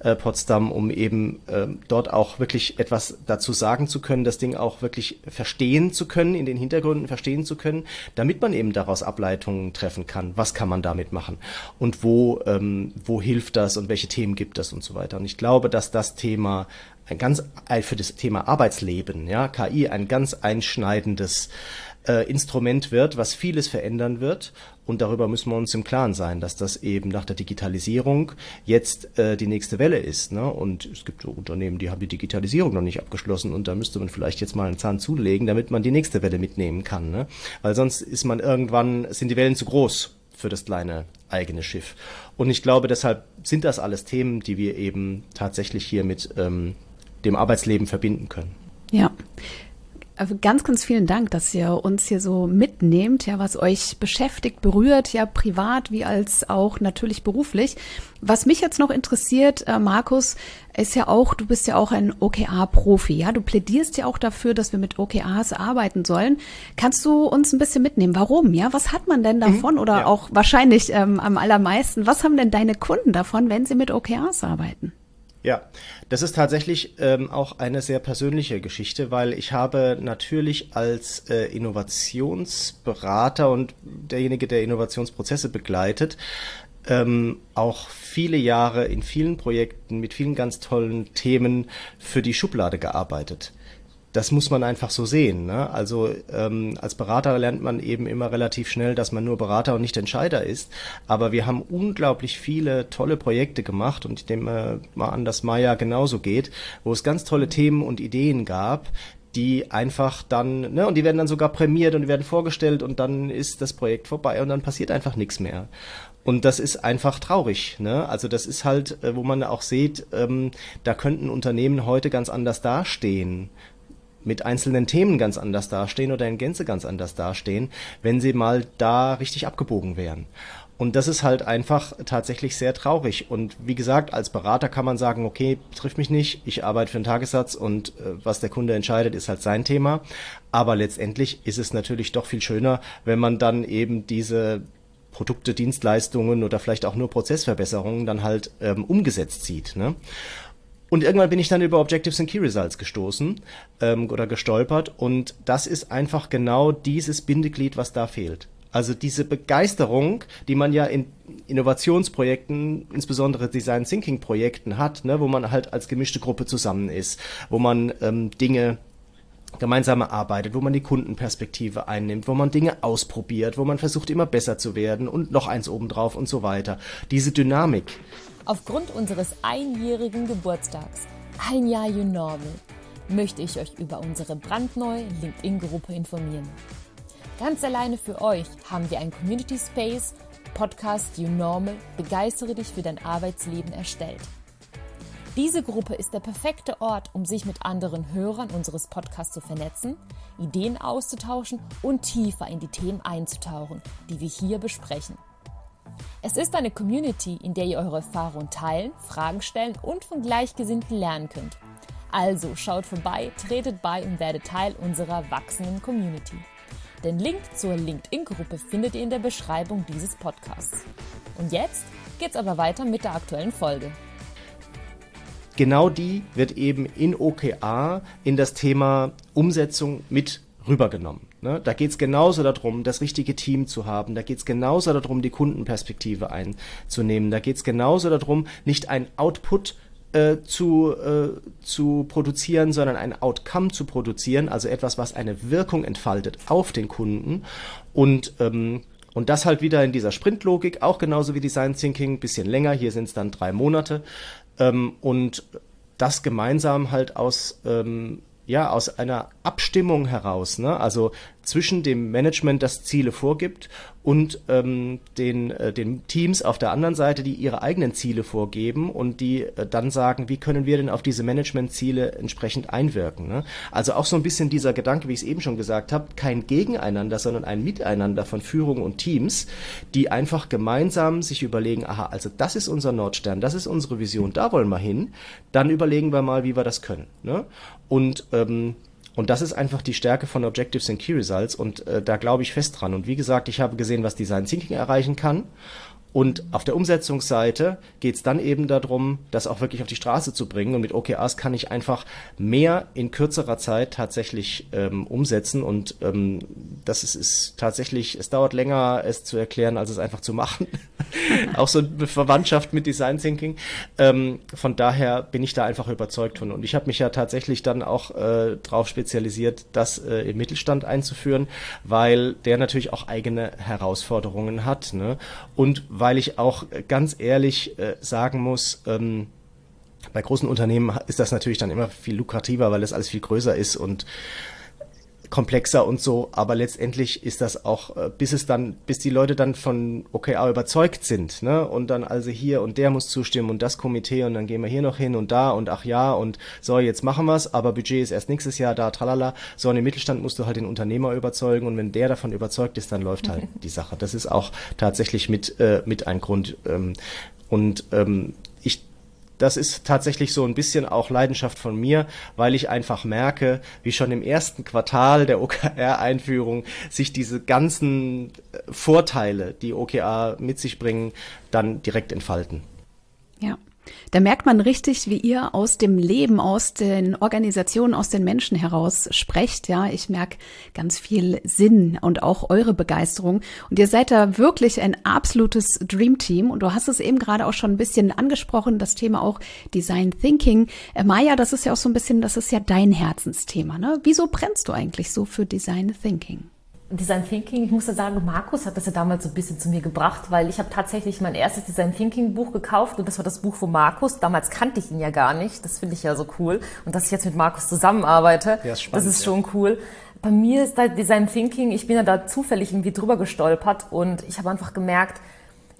äh, Potsdam, um eben äh, dort auch wirklich etwas dazu sagen zu können, das Ding auch wirklich verstehen zu können, in den Hintergründen verstehen zu können, damit man eben daraus Ableitungen treffen kann. Was kann man damit machen und wo, ähm, wo hilft das und welche Themen gibt es und so weiter. Und ich glaube, dass das Thema ein ganz für das Thema Arbeitsleben, ja, KI ein ganz einschneidendes äh, Instrument wird, was vieles verändern wird. Und darüber müssen wir uns im Klaren sein, dass das eben nach der Digitalisierung jetzt äh, die nächste Welle ist. Ne? Und es gibt so Unternehmen, die haben die Digitalisierung noch nicht abgeschlossen und da müsste man vielleicht jetzt mal einen Zahn zulegen, damit man die nächste Welle mitnehmen kann. Ne? Weil sonst ist man irgendwann, sind die Wellen zu groß für das kleine eigene Schiff. Und ich glaube, deshalb sind das alles Themen, die wir eben tatsächlich hier mit ähm, dem Arbeitsleben verbinden können. Ja. Also ganz, ganz vielen Dank, dass ihr uns hier so mitnehmt, ja, was euch beschäftigt, berührt, ja, privat wie als auch natürlich beruflich. Was mich jetzt noch interessiert, äh, Markus, ist ja auch, du bist ja auch ein OKR-Profi, ja, du plädierst ja auch dafür, dass wir mit OKRs arbeiten sollen. Kannst du uns ein bisschen mitnehmen? Warum? Ja, was hat man denn mhm. davon? Mhm, Oder ja. auch wahrscheinlich ähm, am allermeisten, was haben denn deine Kunden davon, wenn sie mit OKRs arbeiten? Ja, das ist tatsächlich ähm, auch eine sehr persönliche Geschichte, weil ich habe natürlich als äh, Innovationsberater und derjenige, der Innovationsprozesse begleitet, ähm, auch viele Jahre in vielen Projekten mit vielen ganz tollen Themen für die Schublade gearbeitet das muss man einfach so sehen. Ne? Also ähm, als Berater lernt man eben immer relativ schnell, dass man nur Berater und nicht Entscheider ist. Aber wir haben unglaublich viele tolle Projekte gemacht und ich nehme mal an, dass Maya genauso geht, wo es ganz tolle Themen und Ideen gab, die einfach dann, ne, und die werden dann sogar prämiert und die werden vorgestellt und dann ist das Projekt vorbei und dann passiert einfach nichts mehr. Und das ist einfach traurig. Ne? Also das ist halt, äh, wo man auch sieht, ähm, da könnten Unternehmen heute ganz anders dastehen mit einzelnen Themen ganz anders dastehen oder in Gänze ganz anders dastehen, wenn sie mal da richtig abgebogen wären. Und das ist halt einfach tatsächlich sehr traurig. Und wie gesagt, als Berater kann man sagen, okay, trifft mich nicht, ich arbeite für einen Tagessatz und äh, was der Kunde entscheidet, ist halt sein Thema. Aber letztendlich ist es natürlich doch viel schöner, wenn man dann eben diese Produkte, Dienstleistungen oder vielleicht auch nur Prozessverbesserungen dann halt ähm, umgesetzt sieht. Ne? Und irgendwann bin ich dann über Objectives and Key Results gestoßen ähm, oder gestolpert und das ist einfach genau dieses Bindeglied, was da fehlt. Also diese Begeisterung, die man ja in Innovationsprojekten, insbesondere Design Thinking Projekten hat, ne, wo man halt als gemischte Gruppe zusammen ist, wo man ähm, Dinge gemeinsam erarbeitet, wo man die Kundenperspektive einnimmt, wo man Dinge ausprobiert, wo man versucht immer besser zu werden und noch eins obendrauf und so weiter. Diese Dynamik. Aufgrund unseres einjährigen Geburtstags, ein Jahr You Normal, möchte ich euch über unsere brandneue LinkedIn-Gruppe informieren. Ganz alleine für euch haben wir ein Community Space, Podcast You Normal, begeistere dich für dein Arbeitsleben erstellt. Diese Gruppe ist der perfekte Ort, um sich mit anderen Hörern unseres Podcasts zu vernetzen, Ideen auszutauschen und tiefer in die Themen einzutauchen, die wir hier besprechen. Es ist eine Community, in der ihr eure Erfahrungen teilen, Fragen stellen und von Gleichgesinnten lernen könnt. Also schaut vorbei, tretet bei und werdet Teil unserer wachsenden Community. Den Link zur LinkedIn-Gruppe findet ihr in der Beschreibung dieses Podcasts. Und jetzt geht's aber weiter mit der aktuellen Folge. Genau die wird eben in OKA in das Thema Umsetzung mit rübergenommen. Ne? Da geht es genauso darum, das richtige Team zu haben. Da geht es genauso darum, die Kundenperspektive einzunehmen. Da geht es genauso darum, nicht ein Output äh, zu, äh, zu produzieren, sondern ein Outcome zu produzieren, also etwas, was eine Wirkung entfaltet auf den Kunden. Und ähm, und das halt wieder in dieser Sprintlogik, auch genauso wie Design Thinking, bisschen länger, hier sind es dann drei Monate. Ähm, und das gemeinsam halt aus ähm, ja, aus einer Abstimmung heraus, ne? also zwischen dem Management, das Ziele vorgibt, und ähm, den, äh, den Teams auf der anderen Seite, die ihre eigenen Ziele vorgeben und die äh, dann sagen, wie können wir denn auf diese Management-Ziele entsprechend einwirken. Ne? Also auch so ein bisschen dieser Gedanke, wie ich es eben schon gesagt habe, kein Gegeneinander, sondern ein Miteinander von Führung und Teams, die einfach gemeinsam sich überlegen, aha, also das ist unser Nordstern, das ist unsere Vision, da wollen wir hin, dann überlegen wir mal, wie wir das können. Ne? Und ähm, und das ist einfach die Stärke von Objectives and Key Results und äh, da glaube ich fest dran. Und wie gesagt, ich habe gesehen, was Design Thinking erreichen kann und auf der Umsetzungsseite geht es dann eben darum, das auch wirklich auf die Straße zu bringen. Und mit OKRs kann ich einfach mehr in kürzerer Zeit tatsächlich ähm, umsetzen. Und ähm, das ist, ist tatsächlich, es dauert länger, es zu erklären, als es einfach zu machen. auch so eine Verwandtschaft mit Design Thinking. Ähm, von daher bin ich da einfach überzeugt von. Und ich habe mich ja tatsächlich dann auch äh, darauf spezialisiert, das äh, im Mittelstand einzuführen, weil der natürlich auch eigene Herausforderungen hat. Ne? Und weil ich auch ganz ehrlich äh, sagen muss, ähm, bei großen Unternehmen ist das natürlich dann immer viel lukrativer, weil das alles viel größer ist und komplexer und so, aber letztendlich ist das auch, äh, bis es dann, bis die Leute dann von OKR überzeugt sind, ne? Und dann also hier und der muss zustimmen und das Komitee und dann gehen wir hier noch hin und da und ach ja und so, jetzt machen wir's, aber Budget ist erst nächstes Jahr da, tralala. So, und im Mittelstand musst du halt den Unternehmer überzeugen und wenn der davon überzeugt ist, dann läuft halt die Sache. Das ist auch tatsächlich mit, äh, mit ein Grund. Ähm, und ähm, das ist tatsächlich so ein bisschen auch Leidenschaft von mir, weil ich einfach merke, wie schon im ersten Quartal der OKR-Einführung sich diese ganzen äh, Vorteile, die OKR mit sich bringen, dann direkt entfalten. Ja. Da merkt man richtig, wie ihr aus dem Leben, aus den Organisationen, aus den Menschen heraus sprecht. Ja, ich merke ganz viel Sinn und auch eure Begeisterung. Und ihr seid da wirklich ein absolutes Dreamteam. Und du hast es eben gerade auch schon ein bisschen angesprochen, das Thema auch Design Thinking. Äh, Maja, das ist ja auch so ein bisschen, das ist ja dein Herzensthema. Ne? Wieso brennst du eigentlich so für Design Thinking? Design Thinking, ich muss ja sagen, Markus hat das ja damals so ein bisschen zu mir gebracht, weil ich habe tatsächlich mein erstes Design Thinking Buch gekauft und das war das Buch von Markus. Damals kannte ich ihn ja gar nicht. Das finde ich ja so cool. Und dass ich jetzt mit Markus zusammenarbeite, ja, ist spannend, das ist schon ja. cool. Bei mir ist da Design Thinking, ich bin ja da zufällig irgendwie drüber gestolpert und ich habe einfach gemerkt,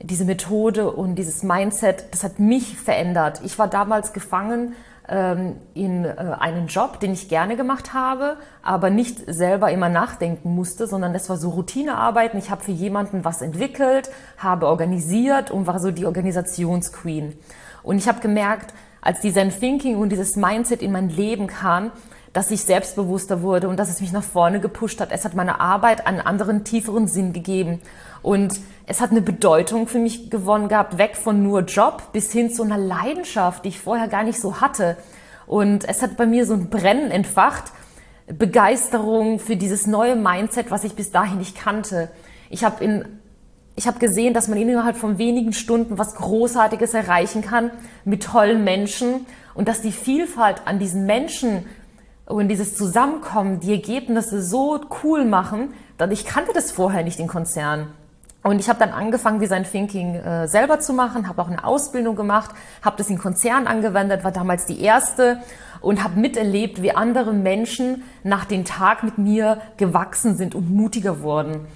diese Methode und dieses Mindset, das hat mich verändert. Ich war damals gefangen in äh, einen Job, den ich gerne gemacht habe, aber nicht selber immer nachdenken musste, sondern das war so Routinearbeiten. Ich habe für jemanden was entwickelt, habe organisiert und war so die Organisationsqueen. Und ich habe gemerkt, als Design Thinking und dieses Mindset in mein Leben kam, dass ich selbstbewusster wurde und dass es mich nach vorne gepusht hat. Es hat meiner Arbeit einen anderen, tieferen Sinn gegeben. Und es hat eine Bedeutung für mich gewonnen gehabt, weg von nur Job bis hin zu einer Leidenschaft, die ich vorher gar nicht so hatte. Und es hat bei mir so ein Brennen entfacht, Begeisterung für dieses neue Mindset, was ich bis dahin nicht kannte. Ich habe in ich habe gesehen, dass man innerhalb von wenigen Stunden was Großartiges erreichen kann mit tollen Menschen und dass die Vielfalt an diesen Menschen und dieses Zusammenkommen die Ergebnisse so cool machen, dass ich kannte das vorher nicht in Konzernen. Und ich habe dann angefangen, Design Thinking äh, selber zu machen, habe auch eine Ausbildung gemacht, habe das in Konzernen angewendet, war damals die erste und habe miterlebt, wie andere Menschen nach dem Tag mit mir gewachsen sind und mutiger wurden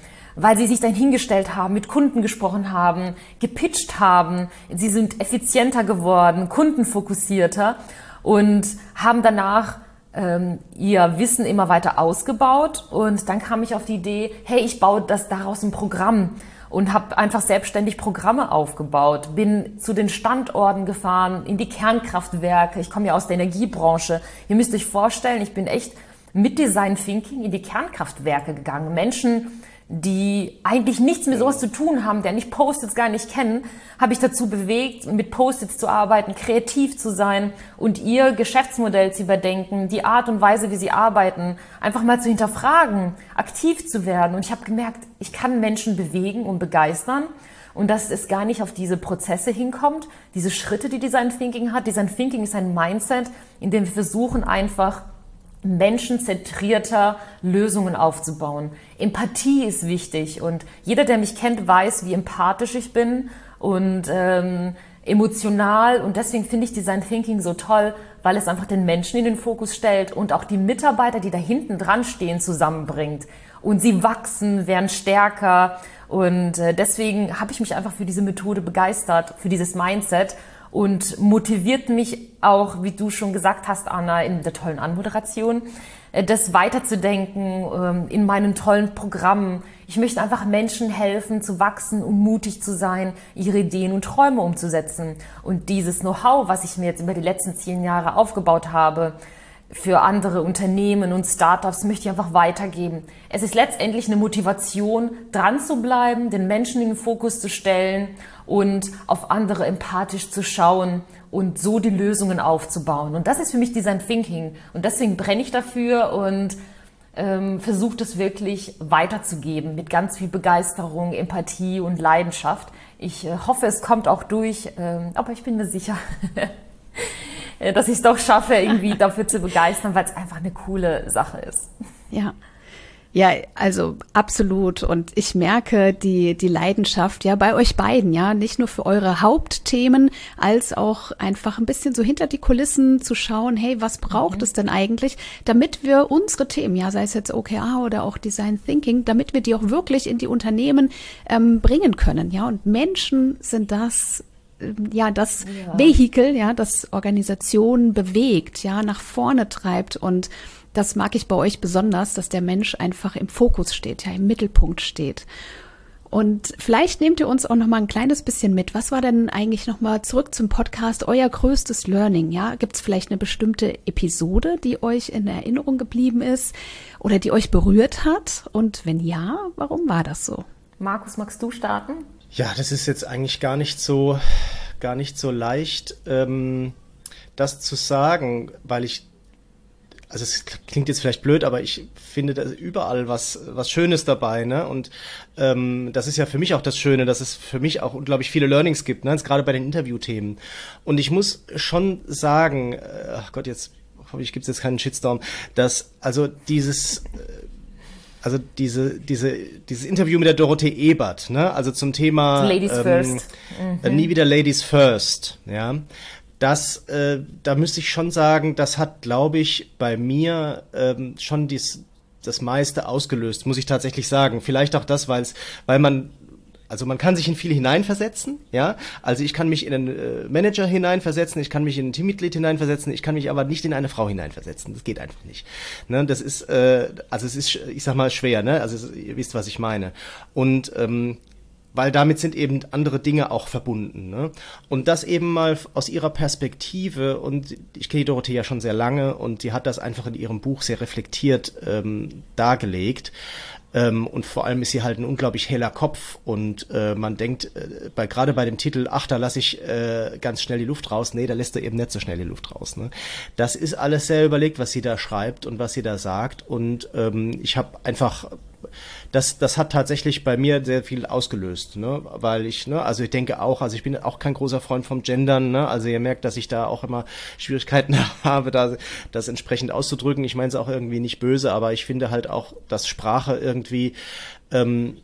weil sie sich dann hingestellt haben, mit Kunden gesprochen haben, gepitcht haben. Sie sind effizienter geworden, kundenfokussierter und haben danach ähm, ihr Wissen immer weiter ausgebaut. Und dann kam ich auf die Idee, hey, ich baue das daraus ein Programm und habe einfach selbstständig Programme aufgebaut, bin zu den Standorten gefahren, in die Kernkraftwerke. Ich komme ja aus der Energiebranche. Ihr müsst euch vorstellen, ich bin echt mit Design Thinking in die Kernkraftwerke gegangen. Menschen die eigentlich nichts mit sowas zu tun haben, der nicht Post-its gar nicht kennen, habe ich dazu bewegt, mit Post-its zu arbeiten, kreativ zu sein und ihr Geschäftsmodell zu überdenken, die Art und Weise, wie sie arbeiten, einfach mal zu hinterfragen, aktiv zu werden. Und ich habe gemerkt, ich kann Menschen bewegen und begeistern und dass es gar nicht auf diese Prozesse hinkommt, diese Schritte, die Design Thinking hat. Design Thinking ist ein Mindset, in dem wir versuchen einfach menschenzentrierter Lösungen aufzubauen. Empathie ist wichtig und jeder, der mich kennt, weiß, wie empathisch ich bin und ähm, emotional und deswegen finde ich Design Thinking so toll, weil es einfach den Menschen in den Fokus stellt und auch die Mitarbeiter, die da hinten dran stehen, zusammenbringt und sie wachsen, werden stärker und äh, deswegen habe ich mich einfach für diese Methode begeistert, für dieses Mindset und motiviert mich auch, wie du schon gesagt hast, Anna, in der tollen Anmoderation, äh, das weiterzudenken ähm, in meinen tollen Programmen. Ich möchte einfach Menschen helfen, zu wachsen und mutig zu sein, ihre Ideen und Träume umzusetzen. Und dieses Know-how, was ich mir jetzt über die letzten zehn Jahre aufgebaut habe, für andere Unternehmen und Startups möchte ich einfach weitergeben. Es ist letztendlich eine Motivation, dran zu bleiben, den Menschen in den Fokus zu stellen und auf andere empathisch zu schauen und so die Lösungen aufzubauen. Und das ist für mich Design Thinking. Und deswegen brenne ich dafür und ähm, versuche das wirklich weiterzugeben mit ganz viel Begeisterung, Empathie und Leidenschaft. Ich äh, hoffe, es kommt auch durch, ähm, aber ich bin mir sicher. Äh, dass ich es doch schaffe, irgendwie dafür zu begeistern, weil es einfach eine coole Sache ist. Ja. Ja, also absolut. Und ich merke die, die Leidenschaft ja bei euch beiden, ja, nicht nur für eure Hauptthemen, als auch einfach ein bisschen so hinter die Kulissen zu schauen, hey, was braucht mhm. es denn eigentlich, damit wir unsere Themen, ja, sei es jetzt OKR oder auch Design Thinking, damit wir die auch wirklich in die Unternehmen ähm, bringen können, ja. Und Menschen sind das, ja, das ja. Vehikel, ja, das Organisationen bewegt, ja, nach vorne treibt und das mag ich bei euch besonders, dass der Mensch einfach im Fokus steht, ja, im Mittelpunkt steht. Und vielleicht nehmt ihr uns auch noch mal ein kleines bisschen mit. Was war denn eigentlich noch mal zurück zum Podcast euer größtes Learning? Ja, gibt es vielleicht eine bestimmte Episode, die euch in Erinnerung geblieben ist oder die euch berührt hat? Und wenn ja, warum war das so? Markus, magst du starten? Ja, das ist jetzt eigentlich gar nicht so, gar nicht so leicht, ähm, das zu sagen, weil ich, also es klingt jetzt vielleicht blöd, aber ich finde da überall was, was Schönes dabei, ne? Und ähm, das ist ja für mich auch das Schöne, dass es für mich auch unglaublich viele Learnings gibt, ne? Jetzt gerade bei den Interviewthemen. Und ich muss schon sagen, äh, ach Gott, jetzt hoffe ich, gibt es jetzt keinen Shitstorm, dass also dieses äh, also diese, diese, dieses Interview mit der Dorothee Ebert, ne? Also zum Thema Ladies ähm, First. Mhm. Nie wieder Ladies First, ja. Das, äh, da müsste ich schon sagen, das hat, glaube ich, bei mir ähm, schon dies, das meiste ausgelöst, muss ich tatsächlich sagen. Vielleicht auch das, weil es, weil man also man kann sich in viele hineinversetzen, ja. Also ich kann mich in einen äh, Manager hineinversetzen, ich kann mich in ein Teammitglied hineinversetzen, ich kann mich aber nicht in eine Frau hineinversetzen. Das geht einfach nicht. Ne? Das ist, äh, also es ist, ich sag mal, schwer, ne? Also ihr wisst, was ich meine. Und ähm, weil damit sind eben andere Dinge auch verbunden. Ne? Und das eben mal aus ihrer Perspektive, und ich kenne die Dorothee ja schon sehr lange und sie hat das einfach in ihrem Buch sehr reflektiert ähm, dargelegt. Ähm, und vor allem ist sie halt ein unglaublich heller Kopf und äh, man denkt, äh, bei, gerade bei dem Titel, ach, da lasse ich äh, ganz schnell die Luft raus. Nee, da lässt er eben nicht so schnell die Luft raus. Ne? Das ist alles sehr überlegt, was sie da schreibt und was sie da sagt. Und ähm, ich habe einfach das, das hat tatsächlich bei mir sehr viel ausgelöst, ne? weil ich, ne, also ich denke auch, also ich bin auch kein großer Freund vom Gendern, ne? also ihr merkt, dass ich da auch immer Schwierigkeiten habe, da das entsprechend auszudrücken. Ich meine es auch irgendwie nicht böse, aber ich finde halt auch, dass Sprache irgendwie ähm,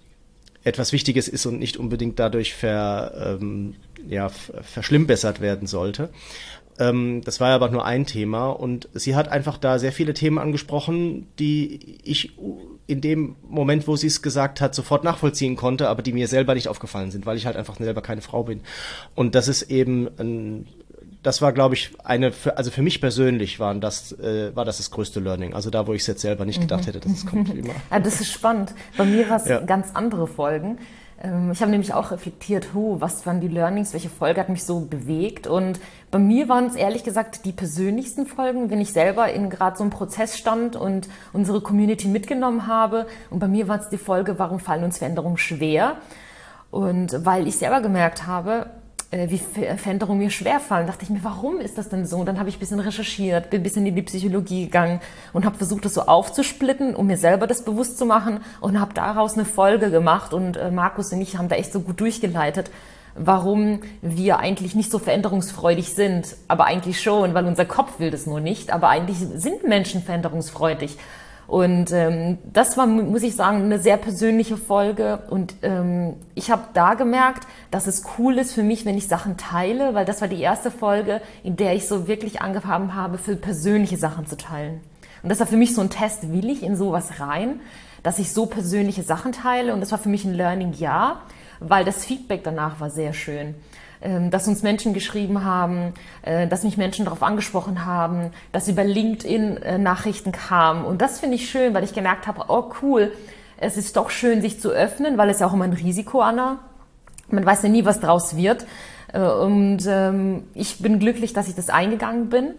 etwas Wichtiges ist und nicht unbedingt dadurch ver, ähm, ja, verschlimmbessert werden sollte. Ähm, das war aber nur ein Thema und sie hat einfach da sehr viele Themen angesprochen, die ich in dem Moment, wo sie es gesagt hat, sofort nachvollziehen konnte, aber die mir selber nicht aufgefallen sind, weil ich halt einfach selber keine Frau bin. Und das ist eben ein, das war, glaube ich, eine, für, also für mich persönlich waren das, äh, war das das größte Learning. Also da, wo ich es jetzt selber nicht gedacht mhm. hätte, dass es kommt immer. Ja, das ist spannend. Bei mir war es ja. ganz andere Folgen. Ähm, ich habe nämlich auch reflektiert, oh, was waren die Learnings, welche Folge hat mich so bewegt. Und bei mir waren es ehrlich gesagt die persönlichsten Folgen, wenn ich selber in gerade so einem Prozess stand und unsere Community mitgenommen habe. Und bei mir war es die Folge, warum fallen uns Veränderungen schwer? Und weil ich selber gemerkt habe, wie Veränderungen mir schwerfallen, dachte ich mir, warum ist das denn so? Und dann habe ich ein bisschen recherchiert, bin ein bisschen in die Psychologie gegangen und habe versucht, das so aufzusplitten, um mir selber das bewusst zu machen und habe daraus eine Folge gemacht. Und äh, Markus und ich haben da echt so gut durchgeleitet, warum wir eigentlich nicht so veränderungsfreudig sind. Aber eigentlich schon, weil unser Kopf will das nur nicht. Aber eigentlich sind Menschen veränderungsfreudig. Und ähm, das war, muss ich sagen, eine sehr persönliche Folge. Und ähm, ich habe da gemerkt, dass es cool ist für mich, wenn ich Sachen teile, weil das war die erste Folge, in der ich so wirklich angefangen habe, für persönliche Sachen zu teilen. Und das war für mich so ein Test, will ich in sowas rein, dass ich so persönliche Sachen teile. Und das war für mich ein Learning, ja, weil das Feedback danach war sehr schön. Ähm, dass uns Menschen geschrieben haben, äh, dass mich Menschen darauf angesprochen haben, dass über LinkedIn äh, Nachrichten kamen. Und das finde ich schön, weil ich gemerkt habe, oh cool, es ist doch schön, sich zu öffnen, weil es ja auch immer ein Risiko, Anna. Man weiß ja nie, was draus wird. Äh, und ähm, ich bin glücklich, dass ich das eingegangen bin.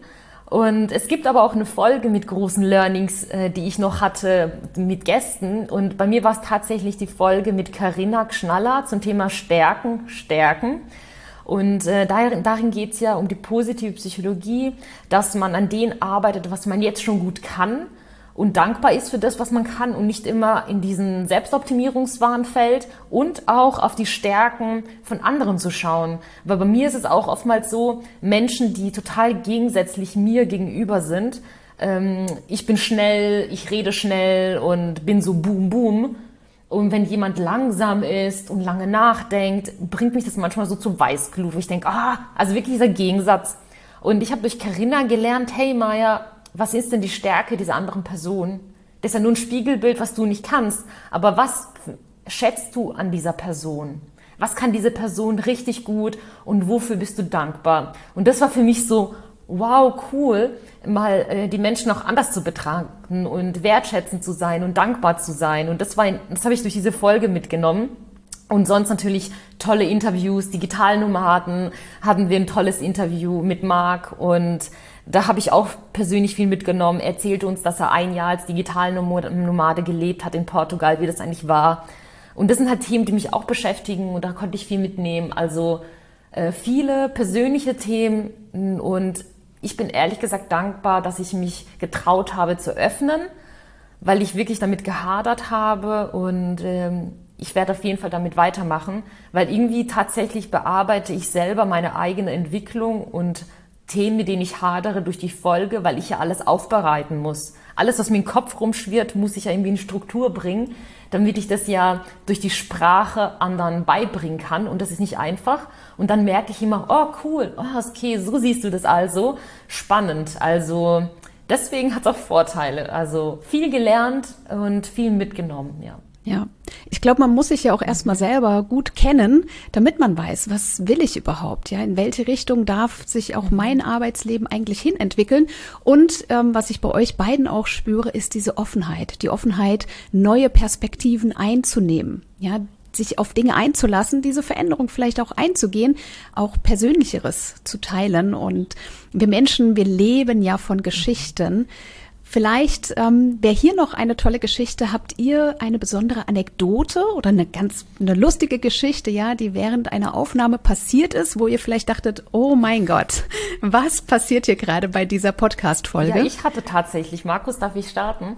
Und es gibt aber auch eine Folge mit großen Learnings, die ich noch hatte mit Gästen. Und bei mir war es tatsächlich die Folge mit Karina Schnaller zum Thema Stärken, Stärken. Und äh, darin, darin geht es ja um die positive Psychologie, dass man an dem arbeitet, was man jetzt schon gut kann und dankbar ist für das, was man kann und nicht immer in diesen Selbstoptimierungswahn fällt und auch auf die Stärken von anderen zu schauen. Weil bei mir ist es auch oftmals so, Menschen, die total gegensätzlich mir gegenüber sind, ähm, ich bin schnell, ich rede schnell und bin so boom boom und wenn jemand langsam ist und lange nachdenkt, bringt mich das manchmal so zu Weißglut, wo ich denke, ah, also wirklich dieser Gegensatz. Und ich habe durch Carina gelernt, hey Maya, was ist denn die Stärke dieser anderen Person? Das ist ja nur ein Spiegelbild, was du nicht kannst. Aber was schätzt du an dieser Person? Was kann diese Person richtig gut und wofür bist du dankbar? Und das war für mich so, wow, cool, mal äh, die Menschen auch anders zu betrachten und wertschätzend zu sein und dankbar zu sein. Und das war, das habe ich durch diese Folge mitgenommen. Und sonst natürlich tolle Interviews, Digitalnomaden hatten wir ein tolles Interview mit Marc und da habe ich auch persönlich viel mitgenommen. Er erzählte uns, dass er ein Jahr als Digitalnomade gelebt hat in Portugal, wie das eigentlich war. Und das sind halt Themen, die mich auch beschäftigen und da konnte ich viel mitnehmen. Also äh, viele persönliche Themen und ich bin ehrlich gesagt dankbar, dass ich mich getraut habe zu öffnen, weil ich wirklich damit gehadert habe und ähm, ich werde auf jeden Fall damit weitermachen, weil irgendwie tatsächlich bearbeite ich selber meine eigene Entwicklung und Themen, mit denen ich hadere durch die Folge, weil ich ja alles aufbereiten muss. Alles, was mir im Kopf rumschwirrt, muss ich ja irgendwie in Struktur bringen, damit ich das ja durch die Sprache anderen beibringen kann. Und das ist nicht einfach. Und dann merke ich immer, oh cool, oh, okay, so siehst du das also. Spannend. Also deswegen hat es auch Vorteile. Also viel gelernt und viel mitgenommen, ja. Ja, ich glaube, man muss sich ja auch erstmal selber gut kennen, damit man weiß, was will ich überhaupt, ja, in welche Richtung darf sich auch mein Arbeitsleben eigentlich hin entwickeln. Und ähm, was ich bei euch beiden auch spüre, ist diese Offenheit, die Offenheit, neue Perspektiven einzunehmen, ja, sich auf Dinge einzulassen, diese Veränderung vielleicht auch einzugehen, auch Persönlicheres zu teilen. Und wir Menschen, wir leben ja von Geschichten. Vielleicht ähm, wäre hier noch eine tolle Geschichte. Habt ihr eine besondere Anekdote oder eine ganz eine lustige Geschichte, ja, die während einer Aufnahme passiert ist, wo ihr vielleicht dachtet, oh mein Gott, was passiert hier gerade bei dieser Podcast-Folge? Ja, ich hatte tatsächlich. Markus, darf ich starten?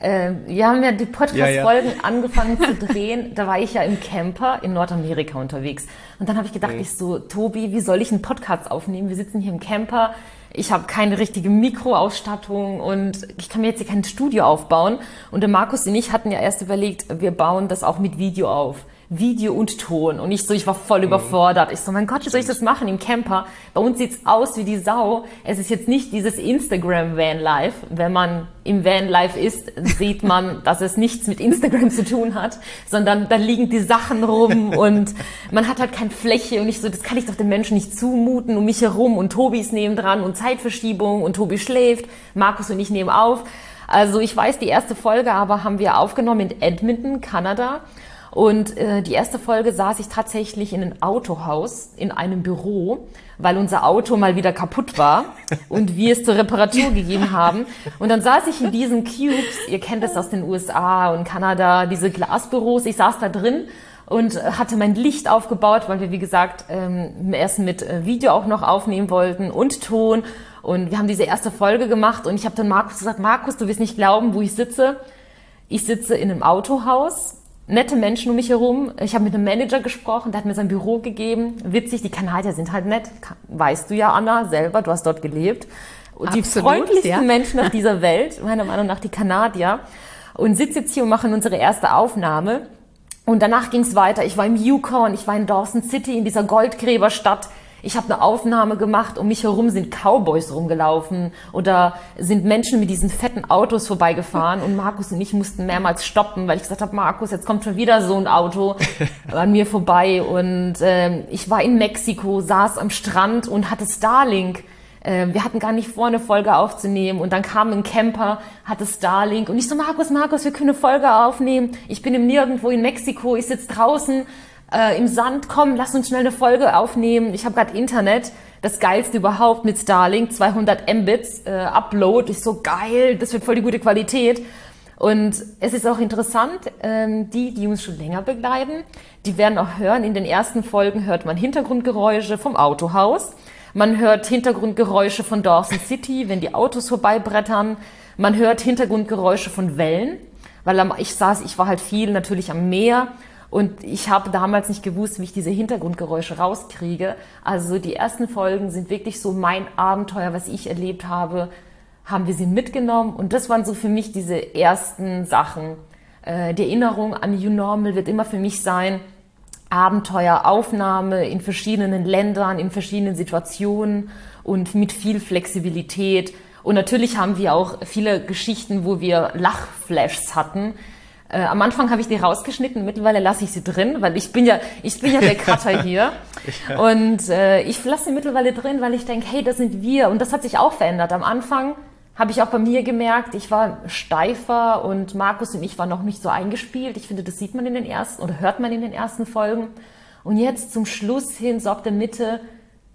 Äh, wir haben ja die Podcast-Folgen ja, ja. angefangen zu drehen. Da war ich ja im Camper in Nordamerika unterwegs. Und dann habe ich gedacht, okay. ich so, Tobi, wie soll ich einen Podcast aufnehmen? Wir sitzen hier im Camper ich habe keine richtige Mikroausstattung und ich kann mir jetzt hier kein Studio aufbauen. Und der Markus und ich hatten ja erst überlegt, wir bauen das auch mit Video auf. Video und Ton. Und ich so, ich war voll mhm. überfordert. Ich so, mein Gott, wie soll ich das machen im Camper? Bei uns sieht's aus wie die Sau. Es ist jetzt nicht dieses Instagram Van Life. Wenn man im Van Life ist, sieht man, dass es nichts mit Instagram zu tun hat, sondern da liegen die Sachen rum und man hat halt keine Fläche und ich so, das kann ich doch den Menschen nicht zumuten um mich herum und Tobi ist nebendran und Zeitverschiebung und Tobi schläft, Markus und ich nehmen auf. Also ich weiß, die erste Folge aber haben wir aufgenommen in Edmonton, Kanada. Und äh, die erste Folge saß ich tatsächlich in einem Autohaus, in einem Büro, weil unser Auto mal wieder kaputt war und wir es zur Reparatur gegeben haben. Und dann saß ich in diesen Cubes, ihr kennt es aus den USA und Kanada, diese Glasbüros, ich saß da drin und hatte mein Licht aufgebaut, weil wir, wie gesagt, ähm, erst mit äh, Video auch noch aufnehmen wollten und Ton. Und wir haben diese erste Folge gemacht und ich habe dann Markus gesagt, Markus, du wirst nicht glauben, wo ich sitze. Ich sitze in einem Autohaus nette Menschen um mich herum. Ich habe mit einem Manager gesprochen, der hat mir sein Büro gegeben. Witzig, die Kanadier sind halt nett. Weißt du ja, Anna, selber, du hast dort gelebt. Und die freundlichsten ja. Menschen auf dieser Welt, meiner Meinung nach die Kanadier. Und sitze jetzt hier und machen unsere erste Aufnahme. Und danach ging es weiter. Ich war im Yukon, ich war in Dawson City, in dieser Goldgräberstadt. Ich habe eine Aufnahme gemacht, um mich herum sind Cowboys rumgelaufen oder sind Menschen mit diesen fetten Autos vorbeigefahren und Markus und ich mussten mehrmals stoppen, weil ich gesagt habe, Markus, jetzt kommt schon wieder so ein Auto an mir vorbei und äh, ich war in Mexiko, saß am Strand und hatte Starlink ähm, wir hatten gar nicht vor, eine Folge aufzunehmen. Und dann kam ein Camper, hatte Starlink. Und ich so, Markus, Markus, wir können eine Folge aufnehmen. Ich bin im Nirgendwo in Mexiko, ich sitze draußen äh, im Sand, komm, lass uns schnell eine Folge aufnehmen. Ich habe gerade Internet, das geilste überhaupt mit Starlink, 200 Mbits äh, Upload, ist so geil, das wird voll die gute Qualität. Und es ist auch interessant, ähm, die, die uns schon länger begleiten, die werden auch hören, in den ersten Folgen hört man Hintergrundgeräusche vom Autohaus. Man hört Hintergrundgeräusche von Dawson City, wenn die Autos vorbeibrettern. Man hört Hintergrundgeräusche von Wellen, weil ich saß, ich war halt viel natürlich am Meer und ich habe damals nicht gewusst, wie ich diese Hintergrundgeräusche rauskriege. Also die ersten Folgen sind wirklich so mein Abenteuer, was ich erlebt habe, haben wir sie mitgenommen. Und das waren so für mich diese ersten Sachen. Äh, die Erinnerung an You Normal wird immer für mich sein, Abenteueraufnahme in verschiedenen Ländern, in verschiedenen Situationen und mit viel Flexibilität. Und natürlich haben wir auch viele Geschichten, wo wir Lachflashs hatten, äh, am Anfang habe ich die rausgeschnitten, mittlerweile lasse ich sie drin, weil ich bin ja, ich bin ja der Cutter hier. ja. Und äh, ich lasse sie mittlerweile drin, weil ich denke, hey, das sind wir. Und das hat sich auch verändert. Am Anfang habe ich auch bei mir gemerkt, ich war steifer und Markus und ich waren noch nicht so eingespielt. Ich finde, das sieht man in den ersten oder hört man in den ersten Folgen. Und jetzt zum Schluss hin, so ab der Mitte,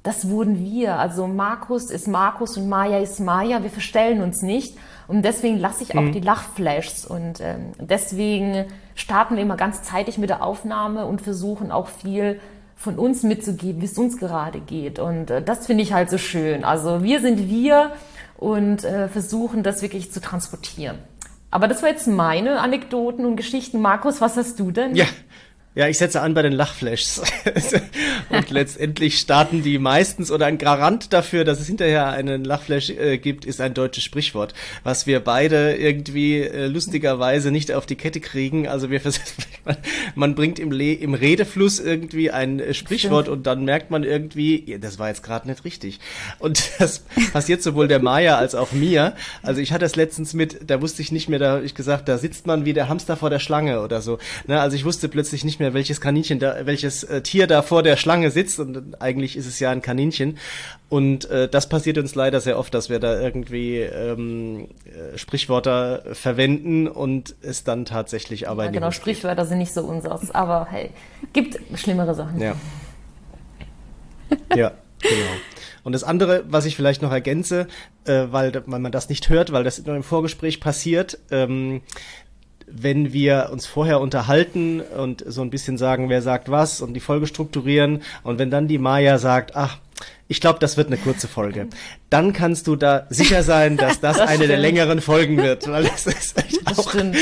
das wurden wir. Also Markus ist Markus und Maya ist Maya. Wir verstellen uns nicht. Und deswegen lasse ich auch mhm. die Lachflashs. Und ähm, deswegen starten wir immer ganz zeitig mit der Aufnahme und versuchen auch viel von uns mitzugeben, wie es uns gerade geht. Und äh, das finde ich halt so schön. Also wir sind wir und äh, versuchen das wirklich zu transportieren. Aber das war jetzt meine Anekdoten und Geschichten. Markus, was hast du denn? Ja, Ja, ich setze an bei den Lachflashs. und letztendlich starten die meistens oder ein Garant dafür, dass es hinterher einen Lachflash äh, gibt, ist ein deutsches Sprichwort, was wir beide irgendwie äh, lustigerweise nicht auf die Kette kriegen. Also wir man, man bringt im, Le im Redefluss irgendwie ein äh, Sprichwort Stimmt. und dann merkt man irgendwie, das war jetzt gerade nicht richtig. Und das passiert sowohl der Maya als auch mir. Also ich hatte es letztens mit, da wusste ich nicht mehr, da habe ich gesagt, da sitzt man wie der Hamster vor der Schlange oder so. Ne, also ich wusste plötzlich nicht mehr, welches Kaninchen da, welches äh, Tier da vor der Schlange sitzt und eigentlich ist es ja ein Kaninchen. Und äh, das passiert uns leider sehr oft, dass wir da irgendwie ähm, äh, Sprichwörter verwenden und es dann tatsächlich aber ja, genau Sprichwörter sind nicht so unseres, aber hey, gibt schlimmere Sachen. Ja. ja, genau. Und das andere, was ich vielleicht noch ergänze, äh, weil, weil man das nicht hört, weil das nur im Vorgespräch passiert, ähm, wenn wir uns vorher unterhalten und so ein bisschen sagen, wer sagt was und die Folge strukturieren und wenn dann die Maya sagt, ach, ich glaube, das wird eine kurze Folge. Dann kannst du da sicher sein, dass das, das eine stimmt. der längeren Folgen wird, weil das ist echt das auch stimmt.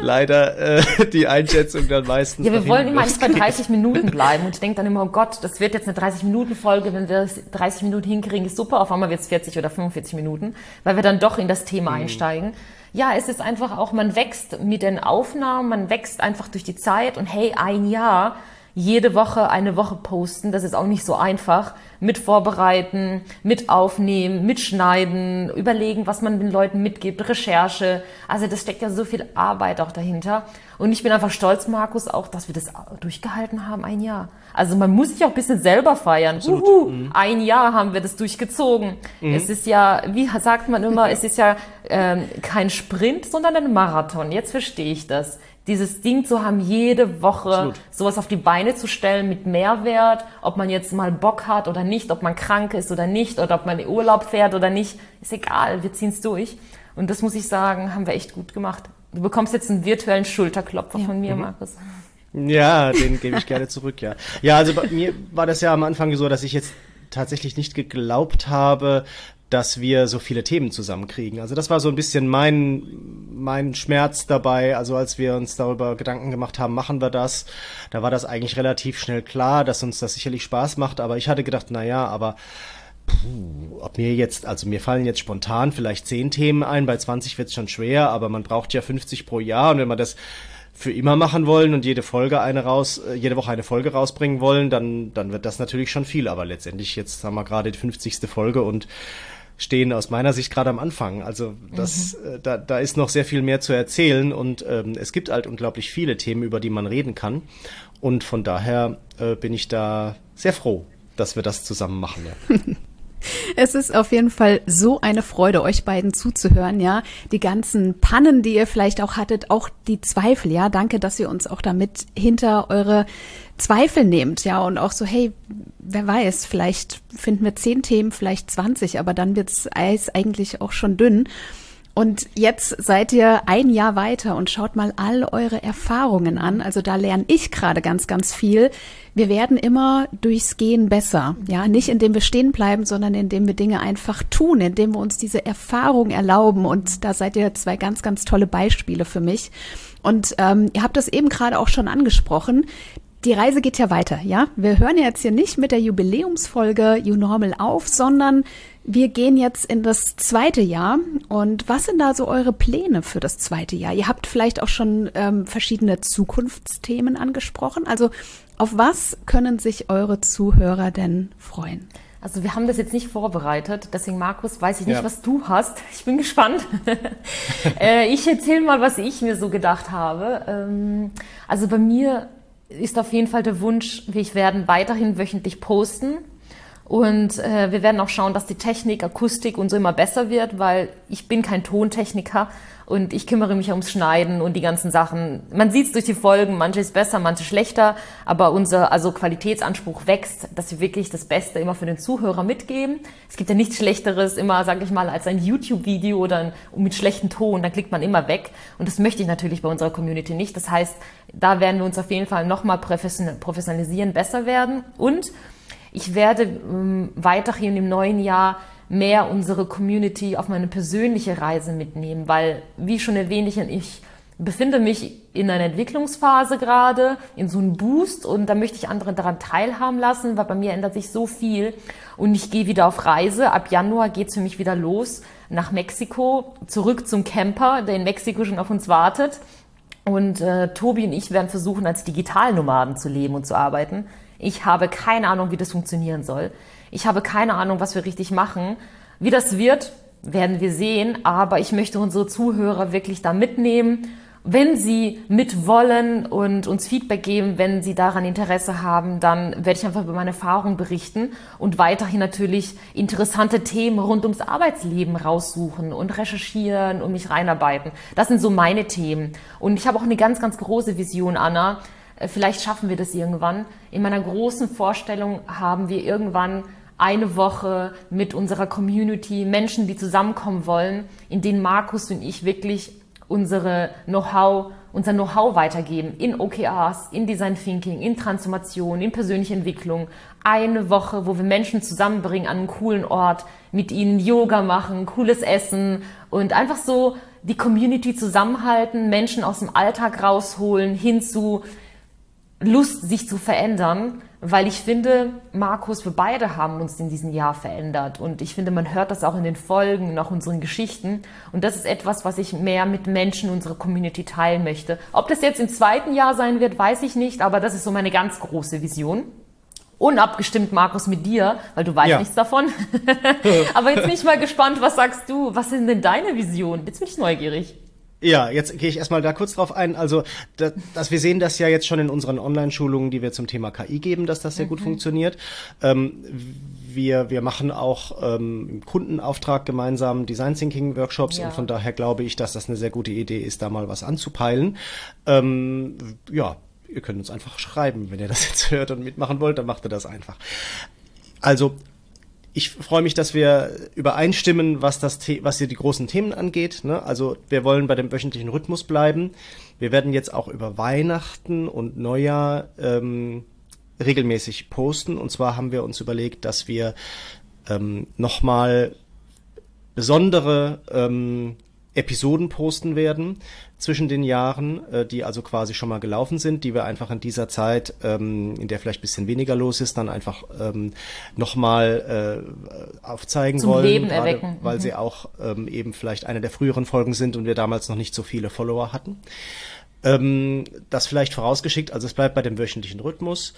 leider äh, die Einschätzung dann meistens. Ja, wir wollen immer bei 30 Minuten bleiben und ich denke dann immer, oh Gott, das wird jetzt eine 30 Minuten Folge, wenn wir 30 Minuten hinkriegen, ist super. Auf einmal wird es 40 oder 45 Minuten, weil wir dann doch in das Thema mhm. einsteigen ja, es ist einfach auch, man wächst mit den Aufnahmen, man wächst einfach durch die Zeit und hey, ein Jahr, jede Woche eine Woche posten, das ist auch nicht so einfach. Mit vorbereiten, mit aufnehmen, mitschneiden, überlegen, was man den Leuten mitgibt, Recherche. Also das steckt ja so viel Arbeit auch dahinter. Und ich bin einfach stolz, Markus, auch, dass wir das durchgehalten haben, ein Jahr. Also man muss sich auch ein bisschen selber feiern. Uhu, mhm. Ein Jahr haben wir das durchgezogen. Mhm. Es ist ja, wie sagt man immer, es ist ja ähm, kein Sprint, sondern ein Marathon. Jetzt verstehe ich das dieses Ding zu haben, jede Woche Absolut. sowas auf die Beine zu stellen mit Mehrwert, ob man jetzt mal Bock hat oder nicht, ob man krank ist oder nicht, oder ob man in Urlaub fährt oder nicht, ist egal, wir ziehen es durch. Und das muss ich sagen, haben wir echt gut gemacht. Du bekommst jetzt einen virtuellen Schulterklopfer ja. von mir, mhm. Markus. Ja, den gebe ich gerne zurück, ja. Ja, also bei mir war das ja am Anfang so, dass ich jetzt tatsächlich nicht geglaubt habe, dass wir so viele Themen zusammenkriegen. Also das war so ein bisschen mein, mein Schmerz dabei. Also als wir uns darüber Gedanken gemacht haben, machen wir das, da war das eigentlich relativ schnell klar, dass uns das sicherlich Spaß macht. Aber ich hatte gedacht, na ja, aber puh, ob mir jetzt, also mir fallen jetzt spontan vielleicht zehn Themen ein, bei 20 wird es schon schwer, aber man braucht ja 50 pro Jahr und wenn man das für immer machen wollen und jede Folge eine raus, äh, jede Woche eine Folge rausbringen wollen, dann, dann wird das natürlich schon viel. Aber letztendlich jetzt haben wir gerade die 50. Folge und stehen aus meiner Sicht gerade am Anfang. Also das, mhm. äh, da, da ist noch sehr viel mehr zu erzählen und ähm, es gibt halt unglaublich viele Themen, über die man reden kann. Und von daher äh, bin ich da sehr froh, dass wir das zusammen machen. Ja. Es ist auf jeden Fall so eine Freude, euch beiden zuzuhören, ja. Die ganzen Pannen, die ihr vielleicht auch hattet, auch die Zweifel, ja. Danke, dass ihr uns auch damit hinter eure Zweifel nehmt, ja. Und auch so, hey, wer weiß, vielleicht finden wir zehn Themen, vielleicht 20, aber dann wird's Eis eigentlich auch schon dünn. Und jetzt seid ihr ein Jahr weiter und schaut mal all eure Erfahrungen an. Also da lerne ich gerade ganz, ganz viel. Wir werden immer durchs Gehen besser. Ja, nicht indem wir stehen bleiben, sondern indem wir Dinge einfach tun, indem wir uns diese Erfahrung erlauben. Und da seid ihr zwei ganz, ganz tolle Beispiele für mich. Und ähm, ihr habt das eben gerade auch schon angesprochen. Die Reise geht ja weiter, ja? Wir hören jetzt hier nicht mit der Jubiläumsfolge You Normal auf, sondern wir gehen jetzt in das zweite Jahr. Und was sind da so eure Pläne für das zweite Jahr? Ihr habt vielleicht auch schon ähm, verschiedene Zukunftsthemen angesprochen. Also auf was können sich eure Zuhörer denn freuen? Also wir haben das jetzt nicht vorbereitet, deswegen Markus, weiß ich nicht, ja. was du hast. Ich bin gespannt. äh, ich erzähle mal, was ich mir so gedacht habe. Ähm, also bei mir ist auf jeden Fall der Wunsch, wir werden weiterhin wöchentlich posten. Und äh, wir werden auch schauen, dass die Technik, Akustik und so immer besser wird, weil ich bin kein Tontechniker und ich kümmere mich ums Schneiden und die ganzen Sachen. Man sieht es durch die Folgen, manche ist besser, manche schlechter, aber unser also Qualitätsanspruch wächst, dass wir wirklich das Beste immer für den Zuhörer mitgeben. Es gibt ja nichts Schlechteres immer, sage ich mal, als ein YouTube-Video oder ein, mit schlechten Ton, da klickt man immer weg und das möchte ich natürlich bei unserer Community nicht. Das heißt, da werden wir uns auf jeden Fall nochmal professionalisieren, besser werden und ich werde ähm, weiterhin im neuen Jahr mehr unsere Community auf meine persönliche Reise mitnehmen, weil, wie schon erwähnt, ich, befinde mich in einer Entwicklungsphase gerade, in so einem Boost und da möchte ich andere daran teilhaben lassen, weil bei mir ändert sich so viel und ich gehe wieder auf Reise. Ab Januar geht's für mich wieder los nach Mexiko, zurück zum Camper, der in Mexiko schon auf uns wartet. Und äh, Tobi und ich werden versuchen, als Digitalnomaden zu leben und zu arbeiten. Ich habe keine Ahnung, wie das funktionieren soll. Ich habe keine Ahnung, was wir richtig machen. Wie das wird, werden wir sehen. Aber ich möchte unsere Zuhörer wirklich da mitnehmen wenn Sie mitwollen und uns Feedback geben, wenn Sie daran Interesse haben, dann werde ich einfach über meine Erfahrungen berichten und weiterhin natürlich interessante Themen rund ums Arbeitsleben raussuchen und recherchieren und mich reinarbeiten. Das sind so meine Themen. Und ich habe auch eine ganz, ganz große Vision, Anna. Äh, vielleicht schaffen wir das irgendwann. In meiner großen Vorstellung haben wir irgendwann eine Woche mit unserer Community, Menschen, die zusammenkommen wollen, in denen Markus und ich wirklich unsere Know-how, unser Know-how weitergeben in OKRs, in Design Thinking, in Transformation, in persönliche Entwicklung. Eine Woche, wo wir Menschen zusammenbringen an einen coolen Ort, mit ihnen Yoga machen, cooles Essen und einfach so die Community zusammenhalten, Menschen aus dem Alltag rausholen, hin zu Lust, sich zu verändern weil ich finde, Markus, wir beide haben uns in diesem Jahr verändert und ich finde, man hört das auch in den Folgen, nach unseren Geschichten und das ist etwas, was ich mehr mit Menschen unserer Community teilen möchte. Ob das jetzt im zweiten Jahr sein wird, weiß ich nicht, aber das ist so meine ganz große Vision. Unabgestimmt, Markus, mit dir, weil du weißt ja. nichts davon. aber jetzt bin ich mal gespannt, was sagst du? Was sind denn deine Visionen? Jetzt bin ich neugierig. Ja, jetzt gehe ich erstmal da kurz drauf ein. Also, dass, dass wir sehen das ja jetzt schon in unseren Online-Schulungen, die wir zum Thema KI geben, dass das sehr mhm. gut funktioniert. Ähm, wir, wir machen auch ähm, im Kundenauftrag gemeinsam Design Thinking Workshops ja. und von daher glaube ich, dass das eine sehr gute Idee ist, da mal was anzupeilen. Ähm, ja, ihr könnt uns einfach schreiben, wenn ihr das jetzt hört und mitmachen wollt, dann macht ihr das einfach. Also ich freue mich, dass wir übereinstimmen, was das, was hier die großen Themen angeht. Ne? Also wir wollen bei dem wöchentlichen Rhythmus bleiben. Wir werden jetzt auch über Weihnachten und Neujahr ähm, regelmäßig posten. Und zwar haben wir uns überlegt, dass wir ähm, nochmal besondere ähm, Episoden posten werden zwischen den Jahren, äh, die also quasi schon mal gelaufen sind, die wir einfach in dieser Zeit, ähm, in der vielleicht bisschen weniger los ist, dann einfach ähm, nochmal äh, aufzeigen Zum wollen. Leben grade, erwecken. Weil mhm. sie auch ähm, eben vielleicht eine der früheren Folgen sind und wir damals noch nicht so viele Follower hatten. Ähm, das vielleicht vorausgeschickt, also es bleibt bei dem wöchentlichen Rhythmus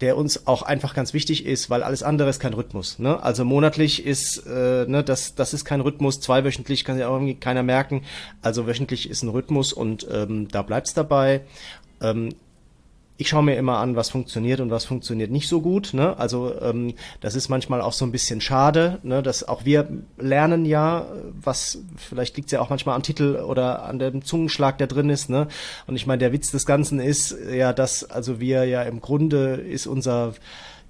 der uns auch einfach ganz wichtig ist, weil alles andere ist kein Rhythmus. Ne? Also monatlich ist, äh, ne, das, das ist kein Rhythmus, zweiwöchentlich kann sich auch irgendwie keiner merken. Also wöchentlich ist ein Rhythmus und ähm, da bleibt's dabei. Ähm, ich schaue mir immer an, was funktioniert und was funktioniert nicht so gut. Ne? Also ähm, das ist manchmal auch so ein bisschen schade, ne? dass auch wir lernen ja, was vielleicht liegt ja auch manchmal am Titel oder an dem Zungenschlag, der drin ist. Ne? Und ich meine, der Witz des Ganzen ist ja, dass also wir ja im Grunde ist unser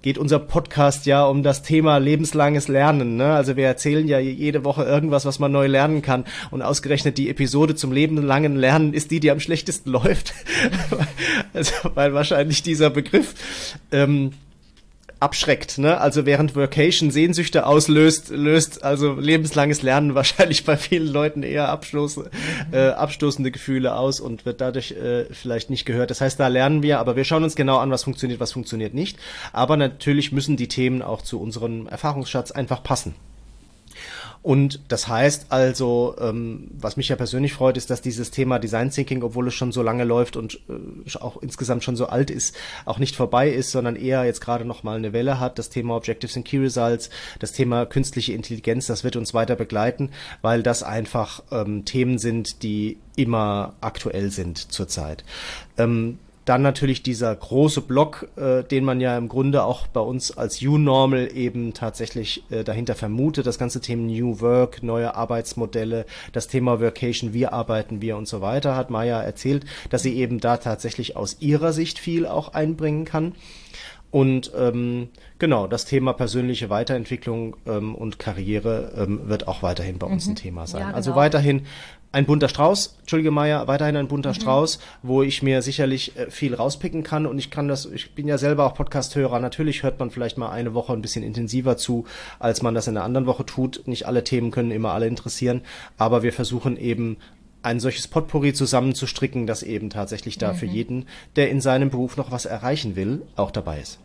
geht unser Podcast ja um das Thema lebenslanges Lernen. Ne? Also wir erzählen ja jede Woche irgendwas, was man neu lernen kann. Und ausgerechnet die Episode zum lebenslangen Lernen ist die, die am schlechtesten läuft. also, weil wahrscheinlich dieser Begriff ähm, abschreckt. Ne? Also während Workation Sehnsüchte auslöst, löst also lebenslanges Lernen wahrscheinlich bei vielen Leuten eher abstoß, äh, abstoßende Gefühle aus und wird dadurch äh, vielleicht nicht gehört. Das heißt, da lernen wir, aber wir schauen uns genau an, was funktioniert, was funktioniert nicht. Aber natürlich müssen die Themen auch zu unserem Erfahrungsschatz einfach passen. Und das heißt also, ähm, was mich ja persönlich freut, ist, dass dieses Thema Design Thinking, obwohl es schon so lange läuft und äh, auch insgesamt schon so alt ist, auch nicht vorbei ist, sondern eher jetzt gerade noch mal eine Welle hat. Das Thema Objectives and Key Results, das Thema künstliche Intelligenz, das wird uns weiter begleiten, weil das einfach ähm, Themen sind, die immer aktuell sind zurzeit. Ähm, dann natürlich dieser große Block, äh, den man ja im Grunde auch bei uns als U-Normal eben tatsächlich äh, dahinter vermutet. Das ganze Thema New Work, neue Arbeitsmodelle, das Thema Workation, wie arbeiten wir und so weiter, hat Maya erzählt, dass sie eben da tatsächlich aus ihrer Sicht viel auch einbringen kann. Und ähm, genau, das Thema persönliche Weiterentwicklung ähm, und Karriere ähm, wird auch weiterhin bei uns mhm. ein Thema sein. Ja, also genau. Also weiterhin ein bunter Strauß, Entschuldige Meier, weiterhin ein bunter mhm. Strauß, wo ich mir sicherlich äh, viel rauspicken kann und ich kann das, ich bin ja selber auch Podcast-Hörer, natürlich hört man vielleicht mal eine Woche ein bisschen intensiver zu, als man das in der anderen Woche tut. Nicht alle Themen können immer alle interessieren, aber wir versuchen eben ein solches Potpourri zusammenzustricken, das eben tatsächlich da mhm. für jeden, der in seinem Beruf noch was erreichen will, auch dabei ist.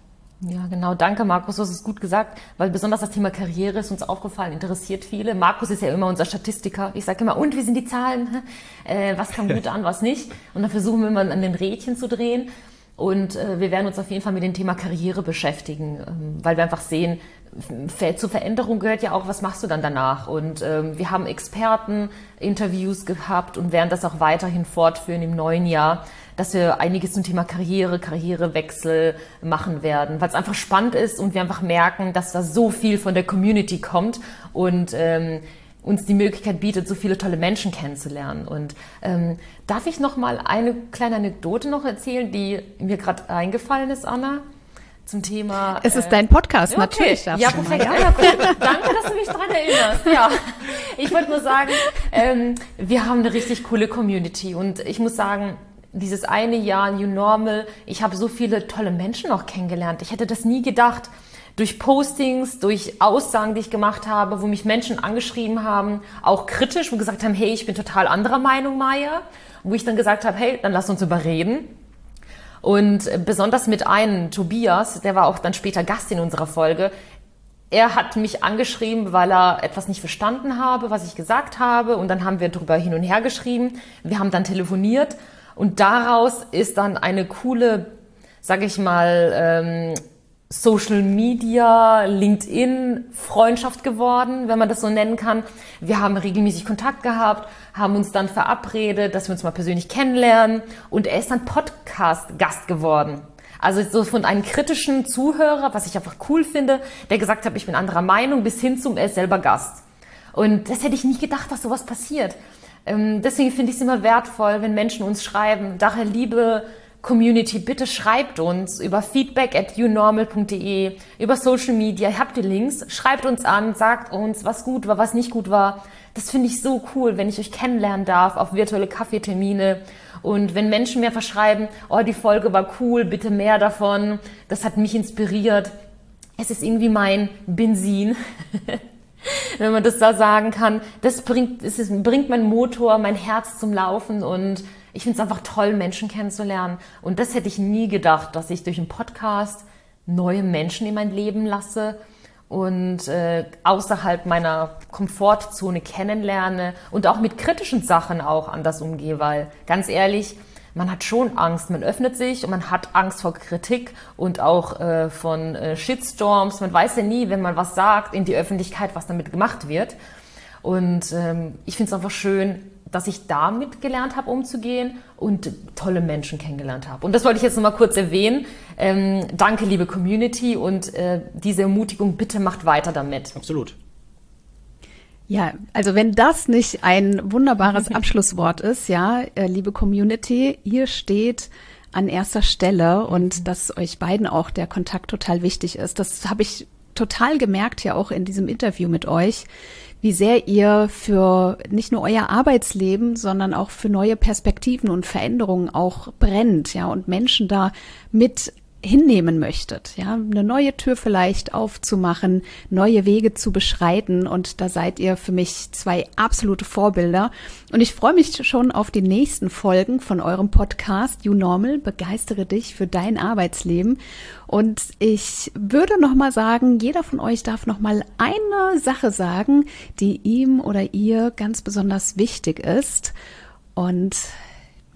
Ja, genau. Danke, Markus. Du hast es gut gesagt, weil besonders das Thema Karriere ist uns aufgefallen, interessiert viele. Markus ist ja immer unser Statistiker. Ich sage immer, und wie sind die Zahlen? Äh, was kam gut an, was nicht? Und dann versuchen wir mal an den Rädchen zu drehen. Und äh, wir werden uns auf jeden Fall mit dem Thema Karriere beschäftigen, ähm, weil wir einfach sehen, zur Veränderung gehört ja auch, was machst du dann danach? Und ähm, wir haben Experten, Interviews gehabt und werden das auch weiterhin fortführen im neuen Jahr, dass wir einiges zum Thema Karriere, Karrierewechsel machen werden, weil es einfach spannend ist und wir einfach merken, dass da so viel von der Community kommt und ähm, uns die Möglichkeit bietet, so viele tolle Menschen kennenzulernen. Und ähm, darf ich noch mal eine kleine Anekdote noch erzählen, die mir gerade eingefallen ist, Anna? Zum Thema. Es ist äh, dein Podcast, okay. natürlich. Ja, perfekt. Ja. Ja, Danke, dass du mich daran erinnerst. Ja, ich wollte nur sagen, ähm, wir haben eine richtig coole Community und ich muss sagen, dieses eine Jahr New Normal, ich habe so viele tolle Menschen auch kennengelernt. Ich hätte das nie gedacht durch Postings, durch Aussagen, die ich gemacht habe, wo mich Menschen angeschrieben haben, auch kritisch, wo gesagt haben, hey, ich bin total anderer Meinung, Maya. Wo ich dann gesagt habe, hey, dann lass uns überreden. Und besonders mit einem, Tobias, der war auch dann später Gast in unserer Folge, er hat mich angeschrieben, weil er etwas nicht verstanden habe, was ich gesagt habe. Und dann haben wir darüber hin und her geschrieben. Wir haben dann telefoniert. Und daraus ist dann eine coole, sag ich mal, ähm, Social Media, LinkedIn Freundschaft geworden, wenn man das so nennen kann. Wir haben regelmäßig Kontakt gehabt, haben uns dann verabredet, dass wir uns mal persönlich kennenlernen und er ist dann Podcast Gast geworden. Also so von einem kritischen Zuhörer, was ich einfach cool finde, der gesagt hat, ich bin anderer Meinung, bis hin zum er ist selber Gast. Und das hätte ich nie gedacht, dass sowas passiert. Ähm, deswegen finde ich es immer wertvoll, wenn Menschen uns schreiben. Daher liebe Community, bitte schreibt uns über feedback at unormal.de, über Social Media, ihr habt die Links, schreibt uns an, sagt uns, was gut war, was nicht gut war. Das finde ich so cool, wenn ich euch kennenlernen darf auf virtuelle Kaffeetermine und wenn Menschen mir verschreiben, oh, die Folge war cool, bitte mehr davon, das hat mich inspiriert. Es ist irgendwie mein Benzin. wenn man das da sagen kann, das bringt, es ist, bringt mein Motor, mein Herz zum Laufen und ich finde es einfach toll, Menschen kennenzulernen. Und das hätte ich nie gedacht, dass ich durch einen Podcast neue Menschen in mein Leben lasse und äh, außerhalb meiner Komfortzone kennenlerne und auch mit kritischen Sachen auch anders umgehe, weil ganz ehrlich, man hat schon Angst, man öffnet sich und man hat Angst vor Kritik und auch äh, von äh, Shitstorms. Man weiß ja nie, wenn man was sagt in die Öffentlichkeit, was damit gemacht wird. Und ähm, ich finde es einfach schön, dass ich damit gelernt habe, umzugehen und tolle Menschen kennengelernt habe. Und das wollte ich jetzt nochmal kurz erwähnen. Ähm, danke, liebe Community, und äh, diese Ermutigung, bitte macht weiter damit. Absolut. Ja, also wenn das nicht ein wunderbares Abschlusswort ist, ja, äh, liebe Community, ihr steht an erster Stelle und dass euch beiden auch der Kontakt total wichtig ist. Das habe ich total gemerkt ja auch in diesem Interview mit euch wie sehr ihr für nicht nur euer Arbeitsleben, sondern auch für neue Perspektiven und Veränderungen auch brennt, ja, und Menschen da mit hinnehmen möchtet, ja, eine neue Tür vielleicht aufzumachen, neue Wege zu beschreiten. Und da seid ihr für mich zwei absolute Vorbilder. Und ich freue mich schon auf die nächsten Folgen von eurem Podcast You Normal, begeistere dich für dein Arbeitsleben. Und ich würde noch mal sagen, jeder von euch darf noch mal eine Sache sagen, die ihm oder ihr ganz besonders wichtig ist. Und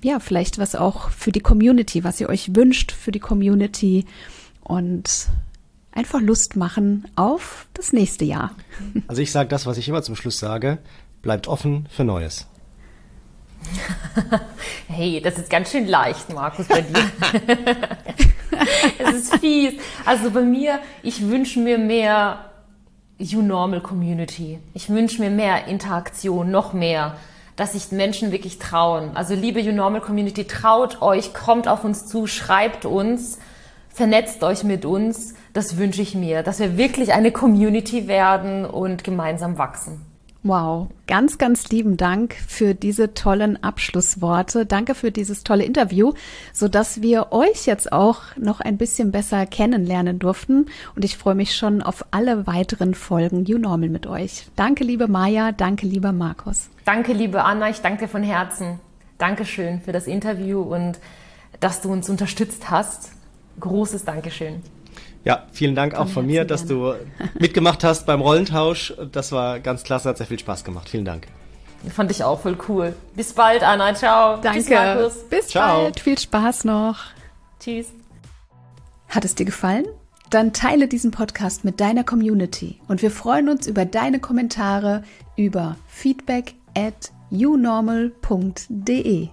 ja, vielleicht was auch für die Community, was ihr euch wünscht für die Community und einfach Lust machen auf das nächste Jahr. Also ich sage das, was ich immer zum Schluss sage, bleibt offen für Neues. Hey, das ist ganz schön leicht, Markus, bei dir. es ist fies. Also bei mir, ich wünsche mir mehr You Normal Community. Ich wünsche mir mehr Interaktion, noch mehr dass sich Menschen wirklich trauen. Also liebe You Normal Community, traut euch, kommt auf uns zu, schreibt uns, vernetzt euch mit uns. Das wünsche ich mir, dass wir wirklich eine Community werden und gemeinsam wachsen. Wow, ganz, ganz lieben Dank für diese tollen Abschlussworte. Danke für dieses tolle Interview, so dass wir euch jetzt auch noch ein bisschen besser kennenlernen durften. Und ich freue mich schon auf alle weiteren Folgen You Normal mit euch. Danke, liebe Maja. Danke, lieber Markus. Danke, liebe Anna. Ich danke dir von Herzen. Dankeschön für das Interview und dass du uns unterstützt hast. Großes Dankeschön. Ja, vielen Dank auch von mir, dass du mitgemacht hast beim Rollentausch. Das war ganz klasse, hat sehr viel Spaß gemacht. Vielen Dank. Fand ich auch voll cool. Bis bald, Anna. Ciao. Danke. Tschüss, Markus. Bis Ciao. bald. Viel Spaß noch. Tschüss. Hat es dir gefallen? Dann teile diesen Podcast mit deiner Community und wir freuen uns über deine Kommentare über feedback at unormal.de.